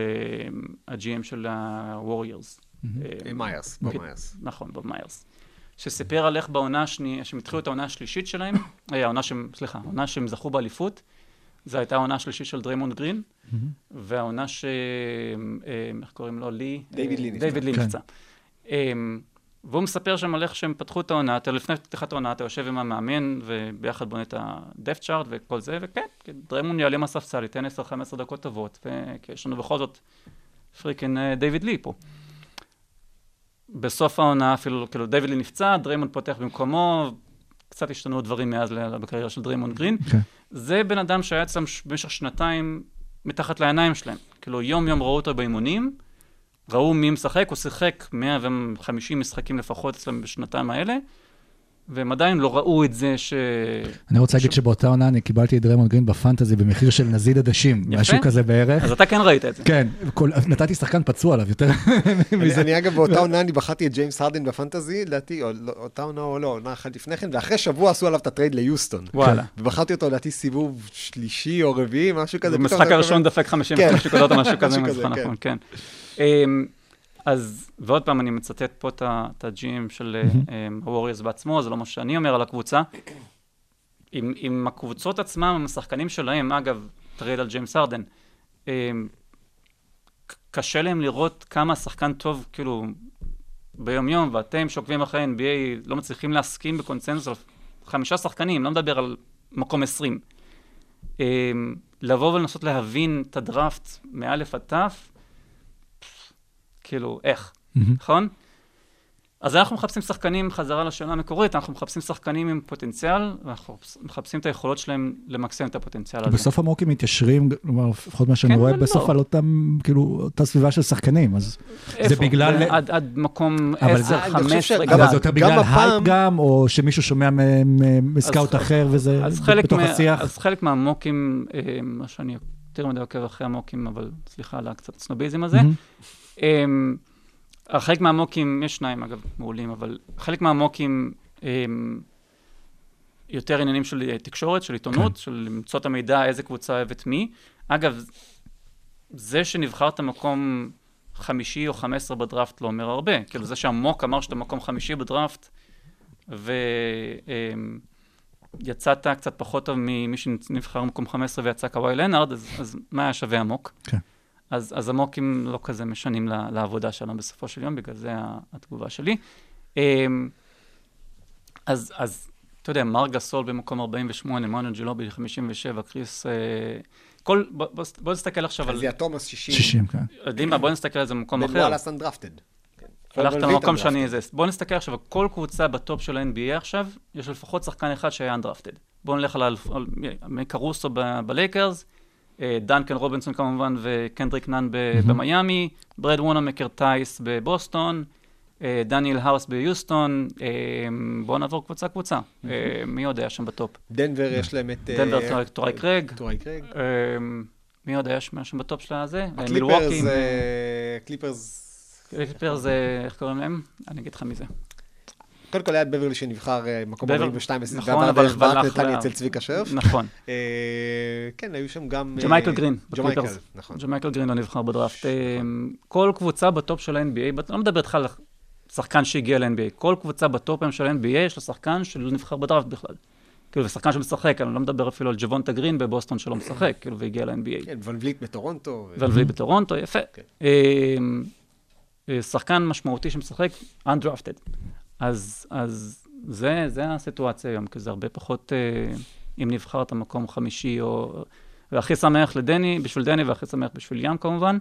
ה-GM של ה-Warriors. אה, מיירס, בוב מיירס. נכון, בוב מיירס. שסיפר על איך בעונה השנייה, שהם התחילו את העונה השלישית שלהם, אה, העונה שהם, סליחה, העונה שהם זכו באליפות, זו הייתה העונה השלישית של דריימונד גרין, והעונה ש... אה, איך קוראים לו? לי? דיוויד אה, לי נפצע. דיוויד לי כן. נפצע. והוא מספר שם על איך שהם פתחו את העונה, אתה לפני פתיחת העונה, אתה יושב עם המאמן, וביחד בונה את ה- depth chart וכל זה, וכן, כן, דריימונד יעלה מהספסל, ייתן 10-15 דקות טובות, וכי יש לנו בכל זאת freaking אה, דיוויד לי פה. בסוף העונה אפילו, כאילו, דיוויד לי נפצע, דריימונד פותח במקומו, קצת השתנו דברים מאז בקריירה של דריימונד גרין. כן. זה בן אדם שהיה אצלם במשך שנתיים מתחת לעיניים שלהם. כאילו, יום-יום ראו אותו באימונים, ראו מי משחק, הוא שיחק 150 משחקים לפחות אצלם בשנתיים האלה, והם עדיין לא ראו את זה ש... אני רוצה להגיד שבאותה עונה אני קיבלתי את דריימונד גרין בפנטזי במחיר של נזיד עדשים, משהו כזה בערך. אז אתה כן ראית את זה. כן, כל- נתתי שחקן פצוע עליו יותר מזה. אני אגב באותה עונה אני בחרתי את ג'יימס הרדן בפנטזי, לדעתי, או לא- אותה עונה או לא, עונה אחת לפני כן, ואחרי שבוע עשו עליו את הטרייד ליוסטון. וואלה. ובחרתי אותו לדעתי סיבוב שלישי או רביעי, משהו כזה. במשחק הראשון. דפק 50 כן. נקודות או משהו כזה, כזה, זוכר כן. אמ, אז, ועוד פעם, אני מצטט פה את ה-GM של הווריורס בעצמו, זה לא מה שאני אומר על הקבוצה. עם, עם הקבוצות עצמם, עם השחקנים שלהם, אגב, טרייד על ג'יימס הרדן, אמ, קשה להם לראות כמה השחקן טוב, כאילו, ביום-יום, ואתם שעוקבים אחרי NBA לא מצליחים להסכים בקונצנזוס על חמישה שחקנים, לא מדבר על מקום 20. אמ, לבוא ולנסות להבין את הדראפט מאלף עד תף, כאילו, איך. נכון? אז אנחנו מחפשים שחקנים, חזרה לשאלה המקורית, אנחנו מחפשים שחקנים עם פוטנציאל, ואנחנו מחפשים את היכולות שלהם למקסם את הפוטנציאל הזה. בסוף המוקים מתיישרים, כלומר, לפחות מה שאני כן רואה. בסוף על אותם, כאילו, אותה סביבה של שחקנים, אז איפה? בגלל- עד, עד מקום אבל זה- 10, אני חושב 15, שגם אבל. זה יותר בגלל הפעם- הייפ גם, או שמישהו שומע מסקאוט אחר וזה בתוך מה, השיח. אז חלק מהמוקים, אה, מה שאני יותר מדי עוקב אחרי המוקים, אבל סליחה על הקצת סנוביזם הזה, חלק מהמוקים, יש שניים אגב מעולים, אבל חלק מהמוקים אמ, יותר עניינים של אה, תקשורת, של עיתונות, כן. של למצוא את המידע, איזה קבוצה אוהבת מי. אגב, זה שנבחרת מקום חמישי או חמש עשרה בדראפט לא אומר הרבה. כאילו זה שהמוק אמר שאתה מקום חמישי בדראפט, ויצאת קצת פחות טוב ממי שנבחר מקום 15 ויצא קוואי לנארד, אז, אז מה היה שווה ה mock? כן. אז, אז המוקים לא כזה משנים לעבודה שלנו בסופו של יום, בגלל זה התגובה שלי. אמ, אז, אז אתה יודע, מארק גאסול במקום 48, מאנו ג'ינובילי 57, קריס... אה, כל, בוא, בוא, בוא נסתכל עכשיו על... אייזאה תומאס 60. 60, כן. יודעים מה, בוא נסתכל על זה במקום אחר. בן וואלאס undrafted. הלכת למקום שאני זה. בוא נסתכל עכשיו, כל קבוצה בטופ של ה-NBA עכשיו, יש לפחות שחקן אחד שהיה undrafted. בואו נלך על, האלפ- על מי- קרוסו ב- בלייקרס, אה, דנקן רובינסון כמובן וקנדריק נאן במיאמי, בראד וונמייקר, תייס בבוסטון, אה, דניאל האוס ביוסטון, אה, בואו נעבור קבוצה קבוצה. אה, מי עוד היה שם בטופ? דנבר יש להם את... דנבר טורי- טורי קרייג. טורי קרייג. מי עוד היה שם שם בטופ של הזה? מילווקי. הקליפרס, אה, קליפרס... קליפר זה, איך קוראים להם? אני אגיד לך מי זה. קודם כל היה את בברלי שנבחר אה, מקום בבר- 42, נכון, ועבר אבל- דרך ברק נתניה אצל צביקה שרף. נכון. אה, כן, היו שם גם... אה, ג'מייקל גרין, ג'מייקל. נכון. ג'מייקל גרין לא נבחר בדראפט. כל קבוצה בטופ של ה-NBA, לא מדבר איתך על שחקן שהגיע ל-NBA, כל קבוצה בטופ של ה-NBA יש לה שחקן שלא נבחר בדראפט בכלל. כאילו, ושחקן שמשחק, אני לא מדבר אפילו על ג'וונטה גרין בבוסטון שלא משחק, כאילו, והגיע ל-NBA. כן, ואן פליט בטורונטו. ו- ולווי בטורונטו, יפה. כן. אה, שחקן משמעותי שמשחק, undrafted. אז, אז זה, זה הסיטואציה היום, כי זה הרבה פחות, אה, אם נבחרת מקום חמישי, או... והכי שמח לדני, בשביל דני, והכי שמח בשביל ים כמובן.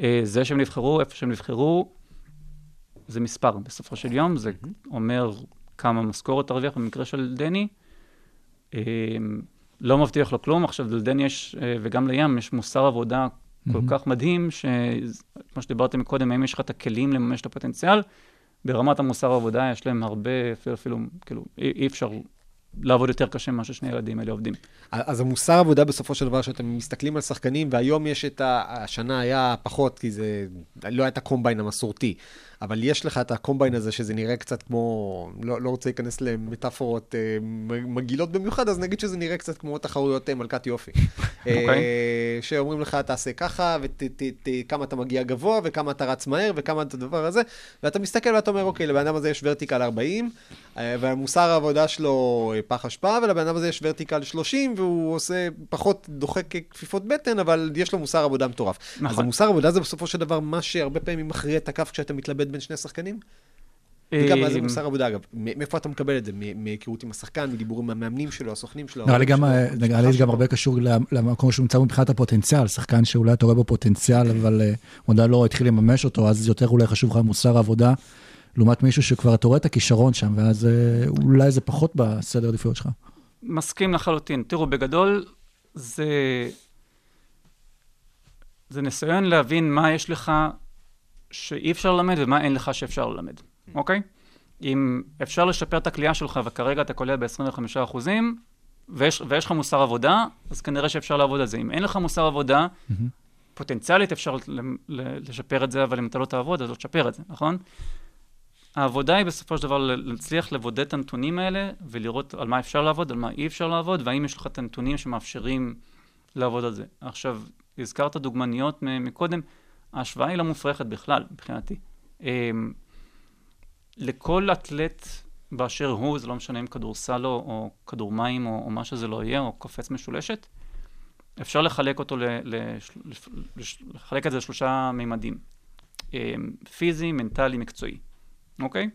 אה, זה שהם נבחרו, איפה שהם נבחרו, זה מספר בסופו של יום, זה אומר כמה משכורת תרוויח במקרה של דני. אה, לא מבטיח לו כלום, עכשיו לדני יש, אה, וגם לים, יש מוסר עבודה כל כך מדהים, שכמו שדיברתם קודם, האם יש לך את הכלים לממש את הפוטנציאל, ברמת המוסר העבודה יש להם הרבה, אפילו, אפילו כאילו, אי, אי אפשר לעבוד יותר קשה ממה ששני הילדים האלה עובדים. אז המוסר עבודה בסופו של דבר, שאתם מסתכלים על שחקנים, והיום יש את ה... השנה היה פחות, כי זה לא היה את הקומביין המסורתי, אבל יש לך את הקומביין הזה, שזה נראה קצת כמו, לא, לא רוצה להיכנס למטאפורות אה, מגעילות במיוחד, אז נגיד שזה נראה קצת כמו תחרויות אה, מלכת יופי. אוקיי. אה, שאומרים לך, תעשה ככה, וכמה אתה מגיע גבוה, וכמה אתה רץ מהר, וכמה את הדבר הזה, ואתה מסתכל ואתה אומר, אוקיי, לבן אדם הזה יש ורטיקל 40, אה, והמוסר העבודה שלו אה, פח אשפה, ולבן אדם הזה יש ורטיקל 30, והוא עושה פחות דוחק כפיפות בטן, אבל יש לו מוסר עבודה מטורף. נכון. אז המוסר עבודה זה בסופו של דבר מה שהרבה פעמים מכריע את הכף כשאתה מתלבט בין שני שחקנים? וגם מה זה מוסר עבודה, אגב? מאיפה אתה מקבל את זה? מהיכרות עם השחקן, מדיבורים עם המאמנים שלו, הסוכנים שלו? נראה לי גם, אה, נראה לי גם? הרבה קשור למקום שהוא נמצא מבחינת הפוטנציאל, שחקן שאולי אתה רואה בו פוטנציאל, אבל אה, הוא עדיין לא התחיל לממש אותו, אז יותר אולי חשוב לך מוסר העבודה, לעומת מישהו שכבר אתה רואה את הכישרון שם, ואז אה, אולי זה פחות בסדר העדיפויות שלך. מסכים לחלוטין. תראו, בגדול, זה... זה ניסיון להבין מה יש לך שאי אפשר ללמד ומה אין לך שאפשר ללמד, אוקיי? אם אפשר לשפר את הכלייה שלך וכרגע אתה קולע ב-25 אחוזים, ויש, ויש לך מוסר עבודה, אז כנראה שאפשר לעבוד על זה. אם אין לך מוסר עבודה, פוטנציאלית אפשר לשפר את זה, אבל אם אתה לא תעבוד, אז לא תשפר את זה, נכון? העבודה היא בסופו של דבר להצליח לבודד את הנתונים האלה ולראות על מה אפשר לעבוד, על מה אי אפשר לעבוד, והאם יש לך את הנתונים שמאפשרים לעבוד על זה. עכשיו, הזכרת דוגמניות מ- מקודם, ההשוואה היא לא מופרכת בכלל, מבחינתי. אמ, לכל אתלט באשר הוא, זה לא משנה אם כדורסל או, או כדור מים או, או מה שזה לא יהיה, או קופץ משולשת, אפשר לחלק אותו, ל, ל, לש- לחלק את זה לשלושה מימדים. אמ, פיזי, מנטלי, מקצועי, אוקיי?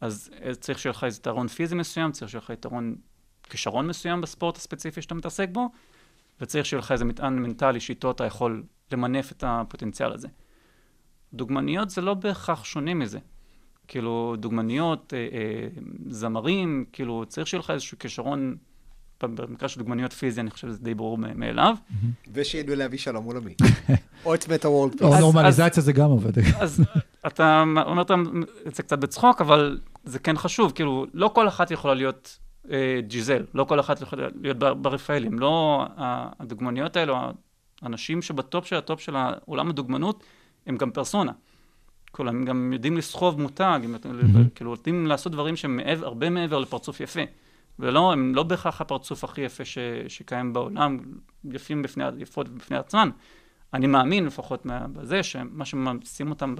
אז אה, צריך שיהיה לך איזה יתרון פיזי מסוים, צריך שיהיה לך יתרון כישרון מסוים בספורט הספציפי שאתה מתעסק בו, וצריך שיהיה לך איזה מטען מנטלי שאיתו אתה יכול למנף את הפוטנציאל הזה. דוגמניות זה לא בהכרח שונה מזה. כאילו, דוגמניות, אה, אה, זמרים, כאילו, צריך שיהיה לך איזשהו כישרון, במקרה של דוגמניות פיזי, אני חושב שזה די ברור מאליו. ושידעו להביא שלום עולמי. או את מטה וולד או אז- נורמליזציה זה גם עובד. אז אתה אומר את זה קצת בצחוק, אבל זה כן חשוב, כאילו, לא כל אחת יכולה להיות אה, ג'יזל, לא כל אחת יכולה להיות בר- ברפאלים, לא הדוגמניות האלו, האנשים שבטופ של הטופ של עולם הדוגמנות, הם גם פרסונה. כאילו, הם גם יודעים לסחוב מותג, הם כאילו, יודעים לעשות דברים שהם מעבר, הרבה מעבר לפרצוף יפה. ולא, הם לא בהכרח הפרצוף הכי יפה ש, שקיים בעולם, יפים בפני, יפות בפני עצמן. אני מאמין לפחות בזה, שמה שמשים אותם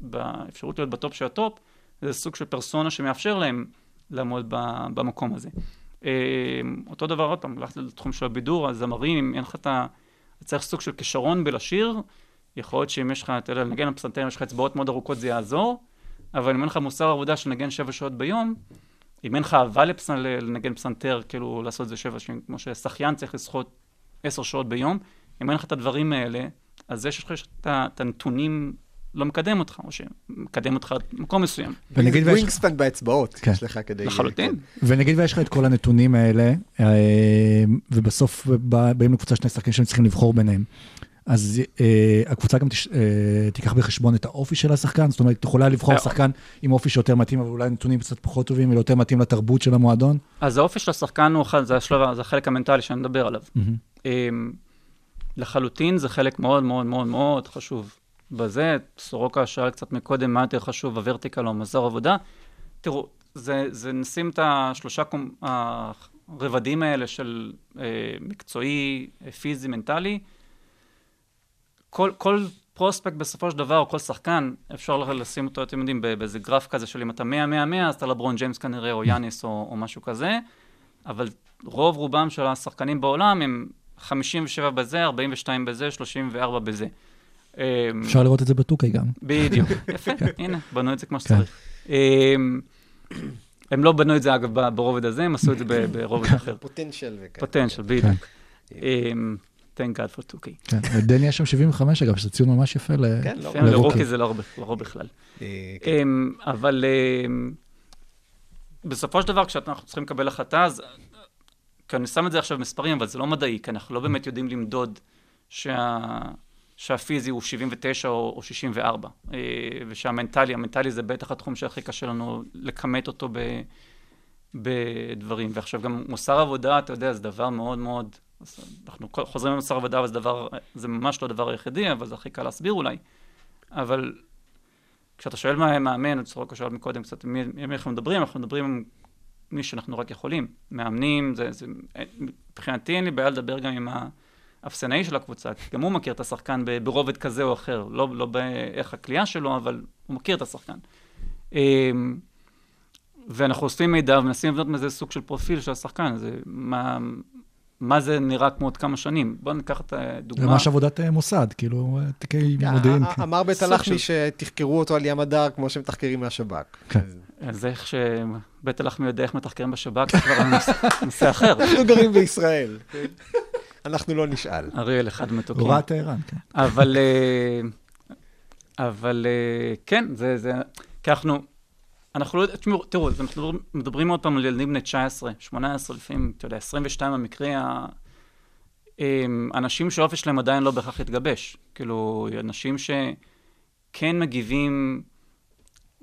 באפשרות להיות בטופ של הטופ, זה סוג של פרסונה שמאפשר להם לעמוד ב- במקום הזה. אה, אותו דבר, עוד פעם, הלכת לתחום של הבידור, הזמרים, אם אין לך את ה... צריך סוג של כישרון בלשיר, יכול להיות שאם יש לך, אתה יודע, לנגן על פסנתר, יש לך אצבעות מאוד ארוכות, זה יעזור, אבל אם אין לך מוסר עבודה של לנגן שבע שעות ביום, אם אין לך אהבה לפסנ... לנגן פסנתר, כאילו לעשות את זה שבע שנים, כמו ששחיין צריך לשחות עשר שעות ביום, אם אין לך את הדברים האלה, אז זה שיש לך את הנתונים לא מקדם אותך, או שמקדם אותך למקום מסוים. ונגיד ויש- ווינגספן באצבעות, כן. יש לך כדי... לחלוטין. ונגיד ויש לך את כל הנתונים האלה, אה, ובסוף בא- באים לקבוצה שני שחקנים שהם צריכים לבחור ביניהם. אז אה, הקבוצה גם תש, אה, תיקח בחשבון את האופי של השחקן, זאת אומרת, את יכולה לבחור אה. שחקן עם אופי שיותר מתאים, אבל אולי נתונים קצת פחות טובים, ויותר מתאים לתרבות של המועדון. אז האופי של השחקן הוא אחד, זה השלב, זה החלק המנטלי שאני מדבר עליו. אמ, לחלוטין זה חלק מאוד מאוד מאוד מאוד חשוב. בזה, סורוקה שאל קצת מקודם, מה יותר חשוב, הוורטיקל או המזר עבודה. תראו, זה, זה נשים את השלושה קומ- הרבדים האלה של אה, מקצועי, פיזי, מנטלי. כל, כל פרוספקט בסופו של דבר, או כל שחקן, אפשר לשים אותו, אתם יודעים, באיזה גרף כזה של אם אתה 100, 100, 100, אז אתה לברון ג'יימס כנראה, או יאניס, או, או משהו כזה. אבל רוב רובם של השחקנים בעולם הם 57 בזה, 42 בזה, 34 בזה. אמ, אפשר לראות את זה בטוקי גם. בדיוק, יפה, הנה, בנו את זה כמו כן. שצריך. אמ, הם לא בנו את זה, אגב, ברובד הזה, הם עשו את זה ברובד אחר. פוטנציאל וכאלה. פוטנציאל, בדיוק. אמ, Thank God for 2K. כן, ודני יש שם 75 אגב, שזה ציון ממש יפה. כן, לא. לרוקי. לרוקי זה לא הרבה- לא בכלל. אה, כן. אבל בסופו של דבר, כשאנחנו צריכים לקבל החלטה, אז... כי אני שם את זה עכשיו במספרים, אבל זה לא מדעי, כי אנחנו לא באמת יודעים למדוד שה... שהפיזי הוא 79 או, או 64, אה, ושהמנטלי, המנטלי זה בטח התחום שהכי קשה לנו לכמת אותו ב, בדברים. ועכשיו גם מוסר עבודה, אתה יודע, זה דבר מאוד מאוד, אנחנו חוזרים למוסר עבודה, אבל זה דבר, זה ממש לא הדבר היחידי, אבל זה הכי קל להסביר אולי. אבל כשאתה שואל מה מאמן, סורוקה שאל מקודם קצת, מי מי אנחנו מדברים, אנחנו מדברים עם מי שאנחנו רק יכולים. מאמנים, זה, זה, מבחינתי אין לי בעיה לדבר גם עם האפסנאי של הקבוצה, כי גם הוא מכיר את השחקן ברובד כזה או אחר, לא, לא באיך הכלייה שלו, אבל הוא מכיר את השחקן. אמ, ואנחנו אוספים מידע ומנסים לבנות מזה סוג של פרופיל של השחקן, זה מה, מה זה נראה כמו עוד כמה שנים. בואו ניקח את זה הדוגמה. ממש עבודת אה, מוסד, כאילו, אה, תיקי מודיעין. אה, אמר בית הלחמי שתחקרו אותו על ים הדר כמו שמתחקרים מהשב"כ. כן. אז איך שבית הלחמי יודע איך מתחקרים בשב"כ, זה כבר נושא- נושא אחר. אנחנו גרים בישראל. אנחנו לא נשאל. אריאל אחד מתוקים. הוראת טהרן, כן. אבל, אה, אבל אה, כן, זה, זה, כי אנחנו, אנחנו לא, תשמעו, תראו, אנחנו מדברים, עוד פעם על ילדים בני 19, 18, לפעמים, אתה יודע, 22 במקרה, ה- הם, אנשים שהאופי שלהם עדיין לא בהכרח התגבש. כאילו, אנשים שכן מגיבים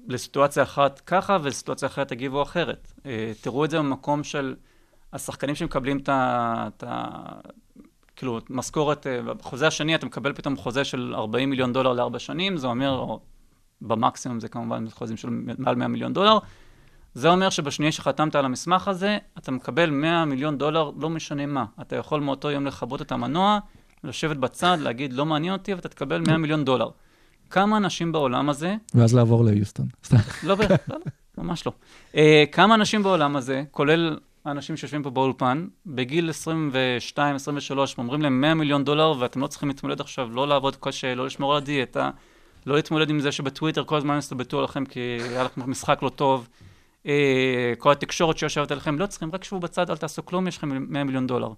לסיטואציה אחת ככה ולסיטואציה אחרת תגיבו אחרת. אה, תראו את זה במקום של השחקנים שמקבלים את ה... כאילו, משכורת, אה, בחוזה השני אתה מקבל פתאום חוזה של 40 מיליון דולר לארבע שנים, זה אומר, או במקסימום זה כמובן חוזים של מעל 100 מיליון דולר, זה אומר שבשנייה שחתמת על המסמך הזה, אתה מקבל 100 מיליון דולר, לא משנה מה. אתה יכול מאותו יום לכבות את המנוע, לשבת בצד, להגיד, לא מעניין אותי, ואתה תקבל 100 מיליון דולר. כמה אנשים בעולם הזה, ואז לעבור ליוסטון. לא, לא, לא, ממש לא. Uh, כמה אנשים בעולם הזה, כולל האנשים שיושבים פה באולפן, בגיל 22, 23, אומרים להם 100 מיליון דולר, ואתם לא צריכים להתמודד עכשיו, לא לעבוד קשה, לא לשמור על הדיאטה, לא להתמודד עם זה שבטוויטר כל הזמן יסתבטו עליכם כי היה לכם משחק לא טוב. Uh, כל התקשורת שיושבת עליכם, לא צריכים, רק שבו בצד, אל תעשו כלום, יש לכם 100 מיליון דולר.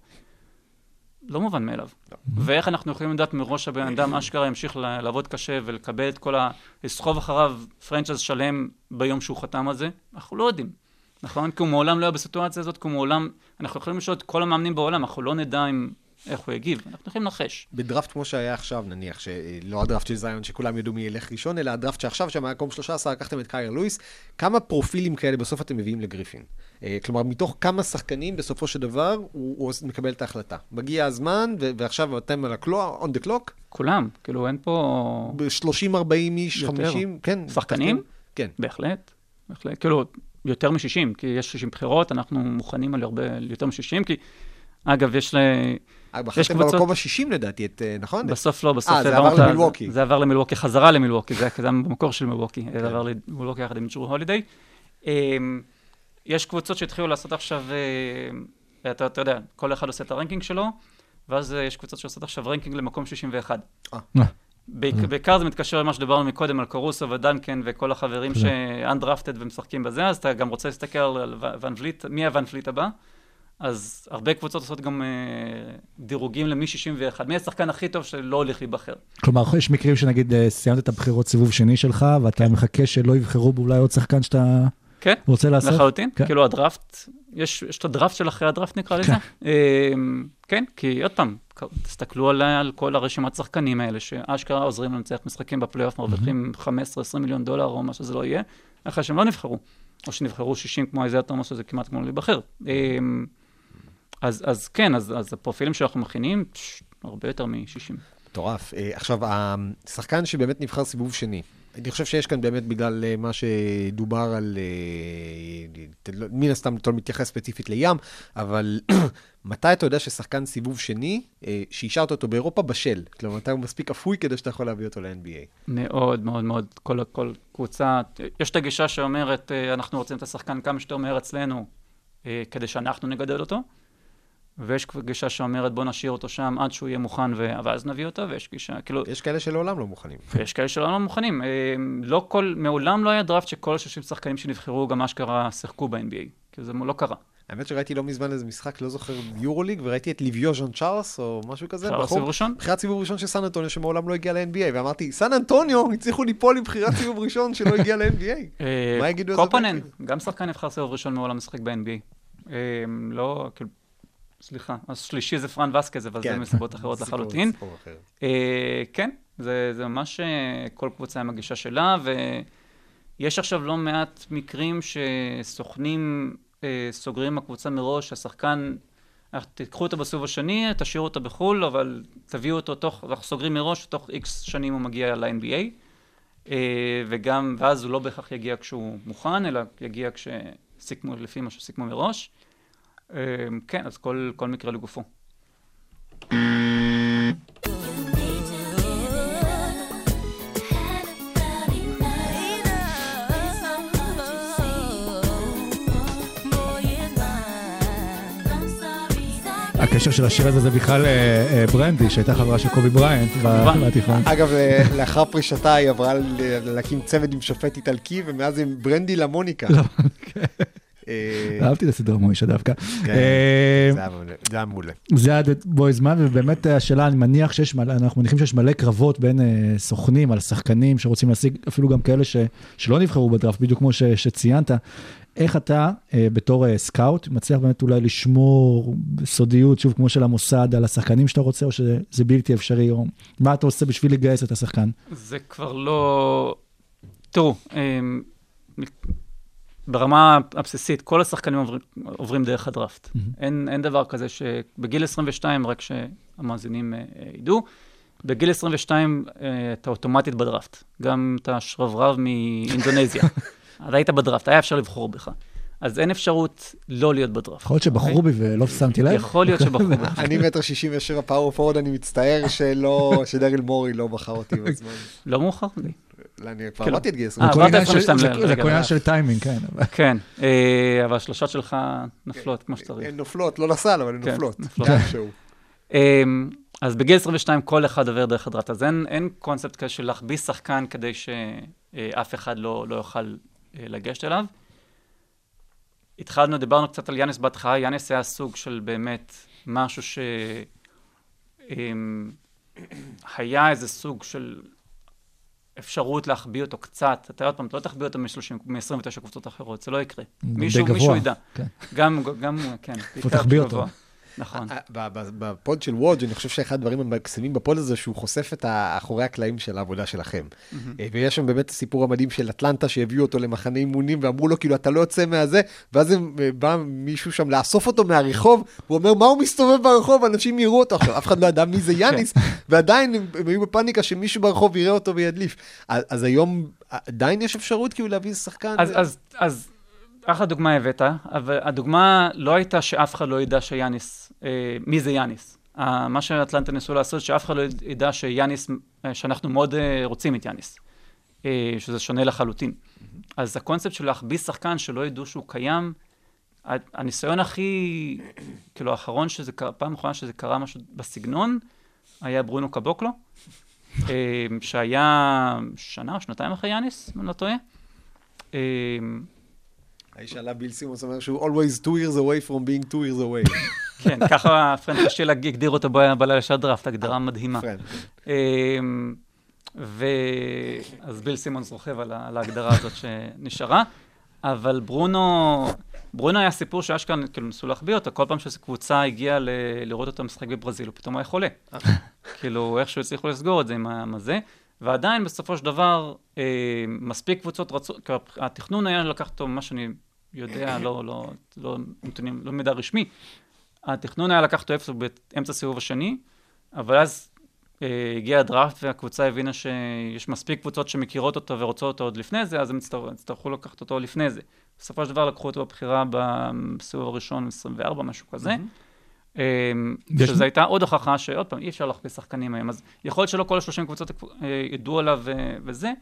לא מובן מאליו. ואיך אנחנו יכולים לדעת מראש שהבן אדם אשכרה ימשיך לעבוד קשה ולקבל את כל ה... לסחוב אחריו franchise שלם ביום שהוא חתם על זה? אנחנו לא יודעים. נכון? כי הוא מעולם לא היה בסיטואציה הזאת, כי הוא מעולם... אנחנו יכולים לשאול את כל המאמנים בעולם, אנחנו לא נדע אם... איך הוא יגיב. אנחנו יכולים לנחש. בדראפט כמו שהיה עכשיו, נניח, שלא הדראפט של זיון, שכולם ידעו מי ילך ראשון, אלא הדראפט שעכשיו, שמהמקום 13 לקחתם את קיירה לואיס, כמה פרופילים כאלה בסוף אתם מביאים לגריפין? אה, כלומר, מתוך כמה שחקנים, בסופו של דבר, הוא, הוא מקבל את ההחלטה. מגיע הזמן, ו- ועכשיו אתם על הקלוע, on the clock, כולם. כאילו, אין פה... ב-30, 40 איש, יותר. 50, כן. שחקנים? כן. בהחלט. בהחלט. כאילו, יותר מ-60, כי יש 60 בחירות, אנחנו מוכנים על הרבה... יותר מ-60, כי... אגב, יש ל... אה, בחרתם קבוצות- במקום ה-60 לדעתי, את, אה, נכון? בסוף לא, בסוף אה, זה עבר למילווקי. זה עבר למילווקי, חזרה למילווקי, זה היה במקור של מילווקי, זה עבר למילווקי יחד עם ג'רו הולידיי. אמ, יש קבוצות שהתחילו לעשות עכשיו, אה, אתה אתה יודע, כל אחד עושה את ה ranking שלו, ואז אה, יש קבוצות שעושות עכשיו ranking למקום 61. בעיק- בעיקר זה מתקשר למה שדיברנו מקודם על קורוסו ודנקן וכל החברים ש-undrafted ומשחקים בזה, אז אתה גם רוצה להסתכל על ון וליט, מי הוון וליט הבא? אז הרבה קבוצות עושות גם אה, דירוגים למי 61, מי השחקן הכי טוב שלא הולך להיבחר. כלומר, יש מקרים שנגיד אה, סיימת את הבחירות סיבוב שני שלך, ואתה מחכה שלא יבחרו באולי עוד שחקן שאתה כן, רוצה לעשות? לחלוטין, כן. כאילו הדראפט, יש, יש את הדראפט של אחרי הדראפט נקרא לזה. אמ, כן, כי עוד פעם, תסתכלו על, על כל הרשימת שחקנים האלה, שאשכרה עוזרים לנצח משחקים בפלייאוף, מרוויחים 15-20 מיליון דולר או מה שזה לא יהיה, אחרי שהם לא נבחרו, או שנבחרו 60 כמו איזיה תומאס, שזה כמעט כמו להיבחר. אמ, אז, אז כן, אז, אז הפרופילים שאנחנו מכינים, פש, הרבה יותר מ-60. מטורף. אה, עכשיו, השחקן שבאמת נבחר סיבוב שני, אני חושב שיש כאן באמת בגלל אה, מה שדובר על, אה, לא- מן הסתם אתה לא מתייחס ספציפית לים, אבל מתי אתה יודע ששחקן סיבוב שני, אה, שאישרת אותו באירופה, בשל? כלומר, מתי הוא מספיק אפוי כדי שאתה יכול להביא אותו ל-NBA? מאוד מאוד מאוד, כל, כל קבוצה, יש את הגישה שאומרת, אנחנו רוצים את השחקן כמה שיותר מהר אצלנו, כדי שאנחנו נגדל אותו, ויש גישה שאומרת, בוא נשאיר אותו שם עד שהוא יהיה מוכן, ו- ואז נביא אותו, ויש גישה, כאילו, יש כאלה שלעולם לא מוכנים. ויש כאלה שלא לא מוכנים. אה, לא כל, מעולם לא היה דראפט שכל ה-60 שחקנים שנבחרו גם אשכרה שיחקו ב-NBA, כי זה לא קרה. האמת שראיתי לא מזמן איזה משחק, לא זוכר, יורוליג, וראיתי את ליביו ז'אן צ'ארלס, או משהו כזה, אפשר סיבוב ראשון? בחירת סיבוב ראשון של סן אנטוניו, שמעולם לא הגיע ל-NBA, ואמרתי, סן אנטוניו, הצליחו ליפול עם בחירת סיבוב ראשון שלא הגיע ל-NBA. אה, מה יגידו על זה קופנן? גם שחקן נבחר סיבוב ראשון מעולם משחק ב-NBA. אה, לא, כאילו, סליחה, אז שלישי זה פרן וסקז, אבל זה כן. מסיבות אחרות סיפור- לחלוטין. סיפור אחר. אה, כן, זה, זה ממש אה, כל קבוצה עם הגישה שלה, ויש עכשיו לא מעט מקרים שסוכנים אה, סוגרים הקבוצה מראש, השחקן, תיקחו אותו בסיבוב השני, תשאירו אותו בחו"ל, אבל תביאו אותו תוך, אנחנו סוגרים מראש, תוך איקס שנים הוא מגיע ל-NBA, אה, וגם, ואז הוא לא בהכרח יגיע כשהוא מוכן, אלא יגיע כשסיכמו, לפי מה שסיכמו מראש. אה, כן, אז כל, כל מקרה לגופו. הקשר של השיר הזה זה בכלל אה, אה, ברנדי, שהייתה חברה של קובי בריינט כמובן. בתיכון. אגב, אה, לאחר פרישתה היא עברה להקים צוות עם שופט איטלקי, ומאז עם ברנדי למוניקה. אה, אהבתי את הסדרה מוישה דווקא. כן, אה, זה היה מעולה, זה היה מעולה. זה היה בוי זמן, ובאמת השאלה, אני מניח שיש מלא, אנחנו מניחים שיש מלא קרבות בין אה, סוכנים על שחקנים שרוצים להשיג, אפילו גם כאלה ש, שלא נבחרו בדראפט, בדיוק כמו ש, שציינת. איך אתה, בתור סקאוט, מצליח באמת אולי לשמור בסודיות, שוב, כמו של המוסד, על השחקנים שאתה רוצה, או שזה בלתי אפשרי, או מה אתה עושה בשביל לגייס את השחקן? זה כבר לא... תראו, ברמה הבסיסית, כל השחקנים עוברים, עוברים דרך הדראפט. אין, אין דבר כזה שבגיל 22, רק שהמאזינים אה, ידעו, בגיל 22 אה, אתה אוטומטית בדראפט. גם אתה שרברב מאינדונזיה. אז היית בדראפט, היה אפשר לבחור בך. אז אין אפשרות לא להיות בדראפט. יכול להיות שבחרו בי ולא שמתי לב. יכול להיות שבחרו בך. אני מטר שישים ושבע power forward, אני מצטער שלא, שדרל מורי לא בחר אותי בזמן. לא מאוחר לי. אני כבר עברתי את גיל אה, 20. הכל עברת עניין של- 22 זה- עניין אה. של טיימינג, כן. כן, אה, אבל השלושות שלך נופלות כמו שצריך. הן נופלות, לא לסל, אבל הן כן, נופלות. איכשהו. אמ, אז בגיל 22 כל אחד עובר דרך הדראפט, אז אין, אין קונספט כזה של להחביא שחקן כדי שאף אחד לא, לא יוכל אה, לגשת אליו. התחלנו, דיברנו קצת על יאניס בהתחלה, יאניס היה סוג של באמת משהו ש... אמ, היה איזה סוג של אפשרות להחביא אותו קצת. אתה עוד פעם, אתה לא תחביא אותו מ-30, מ-29 קבוצות אחרות, זה לא יקרה. די מישהו, מישהו ידע. כן. גם, גם, כן. בעיקר תחביא אותו. נכון. בפוד של וודג' אני חושב שאחד הדברים המקסימים בפוד הזה שהוא חושף את האחורי הקלעים של העבודה שלכם. אה, ויש שם באמת הסיפור המדהים של אטלנטה שהביאו אותו למחנה אימונים ואמרו לו כאילו אתה לא יוצא מהזה ואז אה, בא מישהו שם לאסוף אותו מהרחוב הוא אומר מה הוא מסתובב ברחוב אנשים יראו אותו עכשיו אף אחד לא ידע מי זה יאניס ועדיין הם היו בפאניקה שמישהו ברחוב יראה אותו וידליף. אז היום עדיין יש אפשרות כאילו להביא שחקן. אז, אחלה דוגמה הבאת, אבל הדוגמה לא הייתה שאף אחד לא ידע שיאניס, אה, מי זה יאניס. אה, מה שאטלנטה ניסו לעשות, שאף אחד לא ידע שיאניס, אה, שאנחנו מאוד אה, רוצים את יאניס, אה, שזה שונה לחלוטין. אז הקונספט של להחביא שחקן שלא ידעו שהוא קיים, הניסיון הכי, כאילו האחרון שזה קרה, פעם אחרונה שזה קרה משהו בסגנון, היה ברונו קבוקלו, אה, שהיה שנה או שנתיים אחרי יאניס, אם אני לא טועה. אה, האיש עלה ביל סימוס אומר שהוא always two years away from being two years away. כן, ככה פרנק קשיל הגדיר אותו בלילה של הדראפט, הגדרה מדהימה. פרנק. אמ. אז ביל סימונס רוכב על ההגדרה הזאת שנשארה, אבל ברונו, ברונו היה סיפור שאשכרה, כאילו, ניסו להחביא אותו, כל פעם שאיזו קבוצה הגיעה ל... לראות אותו משחק בברזיל, הוא פתאום היה חולה. כאילו, איכשהו הצליחו לסגור את זה עם הזה, ועדיין בסופו של דבר, אה, מספיק קבוצות רצו, התכנון היה לקחת אותו, מה שאני יודע, לא, לא, לא, נתונים, לא מידע רשמי, התכנון היה לקחת אותו איפשהו באמצע הסיבוב השני, אבל אז אה, הגיע הדראפט והקבוצה הבינה שיש מספיק קבוצות שמכירות אותו ורוצות אותו עוד לפני זה, אז הם יצטרכו, לקחת אותו לפני זה. בסופו של דבר לקחו אותו בבחירה בסיבוב הראשון, 24, משהו כזה. יש- שזו הייתה עוד הוכחה שעוד פעם, אי אפשר להחביא שחקנים היום. אז יכול להיות שלא כל ה-30 קבוצות אה, ידעו עליו אה, וזה,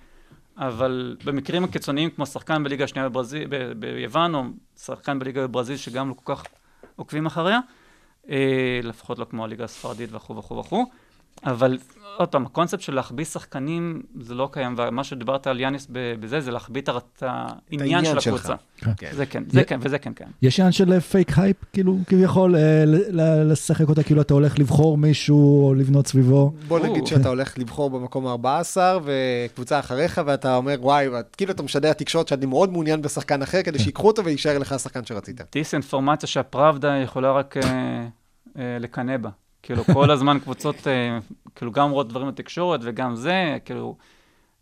אבל במקרים הקיצוניים, כמו שחקן בליגה השנייה בברזיל, ב- ביוון, או שחקן בליגה בברזיל, שגם לא כל כך עוקבים אחריה, אה, לפחות לא כמו הליגה הספרדית וכו' וכו' וכו'. אבל עוד פעם, הקונספט של להחביא שחקנים זה לא קיים, ומה שדיברת על יאניס בזה, זה להחביא את העניין של. הקבוצה. כן. זה כן, זה כן, וזה כן קיים. יש עניין של fake hype, כאילו, כביכול, אה, לשחק אותה כאילו אתה הולך לבחור מישהו או לבנות סביבו. בוא. נגיד שאתה הולך לבחור במקום ה-14 וקבוצה אחריך ואתה אומר וואי, כאילו אתה משדר תקשורת שאני מאוד מעוניין בשחקן אחר כדי שיקחו אותו ויישאר לך השחקן שרצית. דיסאינפורמציה שהפראבדה יכולה רק אה, אה, לקנא בה. כאילו, כל הזמן קבוצות, אה, כאילו, גם אומרות דברים בתקשורת וגם זה, כאילו,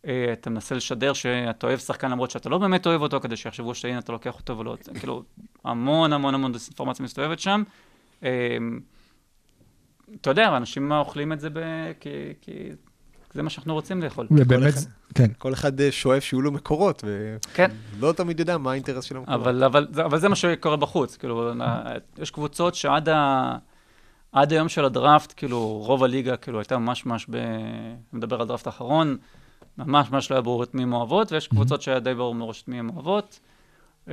אה, אתה מנסה לשדר שאתה אוהב שחקן למרות שאתה לא באמת אוהב אותו, כדי שיחשבו שהנה אתה לוקח אותו ולא... כאילו, המון המון המון דיסאינפורמציה מסתובבת שם. אה, אתה יודע, אנשים אוכלים את זה ב... כי, כי זה מה שאנחנו רוצים לאכול. ובאמת, אחד. כן. כל אחד שואף שיהיו לו מקורות, כן. ולא תמיד יודע מה האינטרס של המקורות. אבל, אבל, זה- אבל זה מה שקורה בחוץ, כאילו, יש קבוצות שעד ה... עד היום של הדראפט, כאילו, רוב הליגה, כאילו, הייתה ממש ממש ב... מדבר על דראפט האחרון, ממש ממש לא היה ברור את מי הן אוהבות, ויש קבוצות שהיה די ברור מראש את מי הן אוהבות. אמ,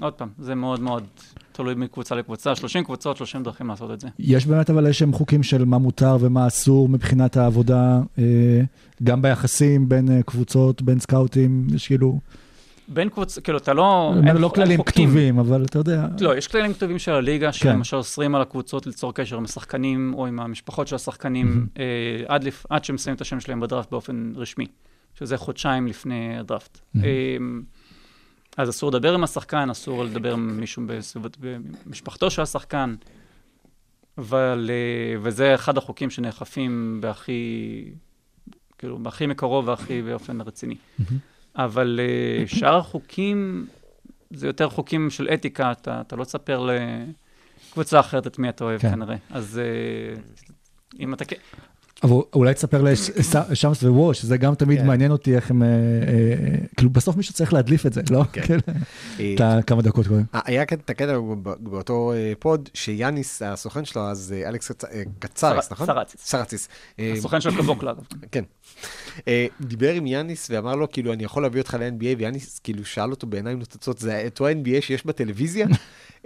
עוד פעם, זה מאוד מאוד תלוי מקבוצה לקבוצה, 30 קבוצות, 30 דרכים לעשות את זה. יש באמת אבל איזשהם חוקים של מה מותר ומה אסור מבחינת העבודה, אה, גם ביחסים בין אה, קבוצות, בין סקאוטים, יש כאילו, בין קבוצות, כאילו, אתה לא... אין- לא כללים. כתובים, אבל אתה יודע, לא, יש כללים כתובים של הליגה, כן. שלמשל אוסרים על הקבוצות ליצור קשר עם השחקנים או עם המשפחות של השחקנים אה, עד, שהם מסיימים את השם שלהם בדראפט באופן רשמי, שזה חודשיים לפני הדראפט. אה, אז אסור לדבר עם השחקן, אסור לדבר עם מישהו בסביבת, במשפחתו של השחקן, אבל, אה, וזה אחד החוקים שנאכפים בהכי, כאילו, בהכי מקרוב והכי באופן רציני. אבל אה, שאר החוקים, זה יותר חוקים של אתיקה, אתה, אתה לא תספר לקבוצה אחרת את מי אתה אוהב כן. כנראה. אז אה, אם אתה... אבל אולי תספר לשמס וווש, זה גם תמיד כן. מעניין אותי איך הם, אה, אה, כאילו בסוף מישהו צריך להדליף את זה, לא? כן. כן. אה, את הכמה דקות קודם. היה כאן את הקטע ב- באותו pod, שיאניס, הסוכן שלו, אז אלכס קצ- קצריס, נכון? סרציס. סרציס. הסוכן של קבוקלו, אגב. כן. דיבר עם יאניס ואמר לו, כאילו, אני יכול להביא אותך ל-NBA, ויאניס כאילו שאל אותו בעיניים נוצצות, זה אותו ה-NBA שיש בטלוויזיה?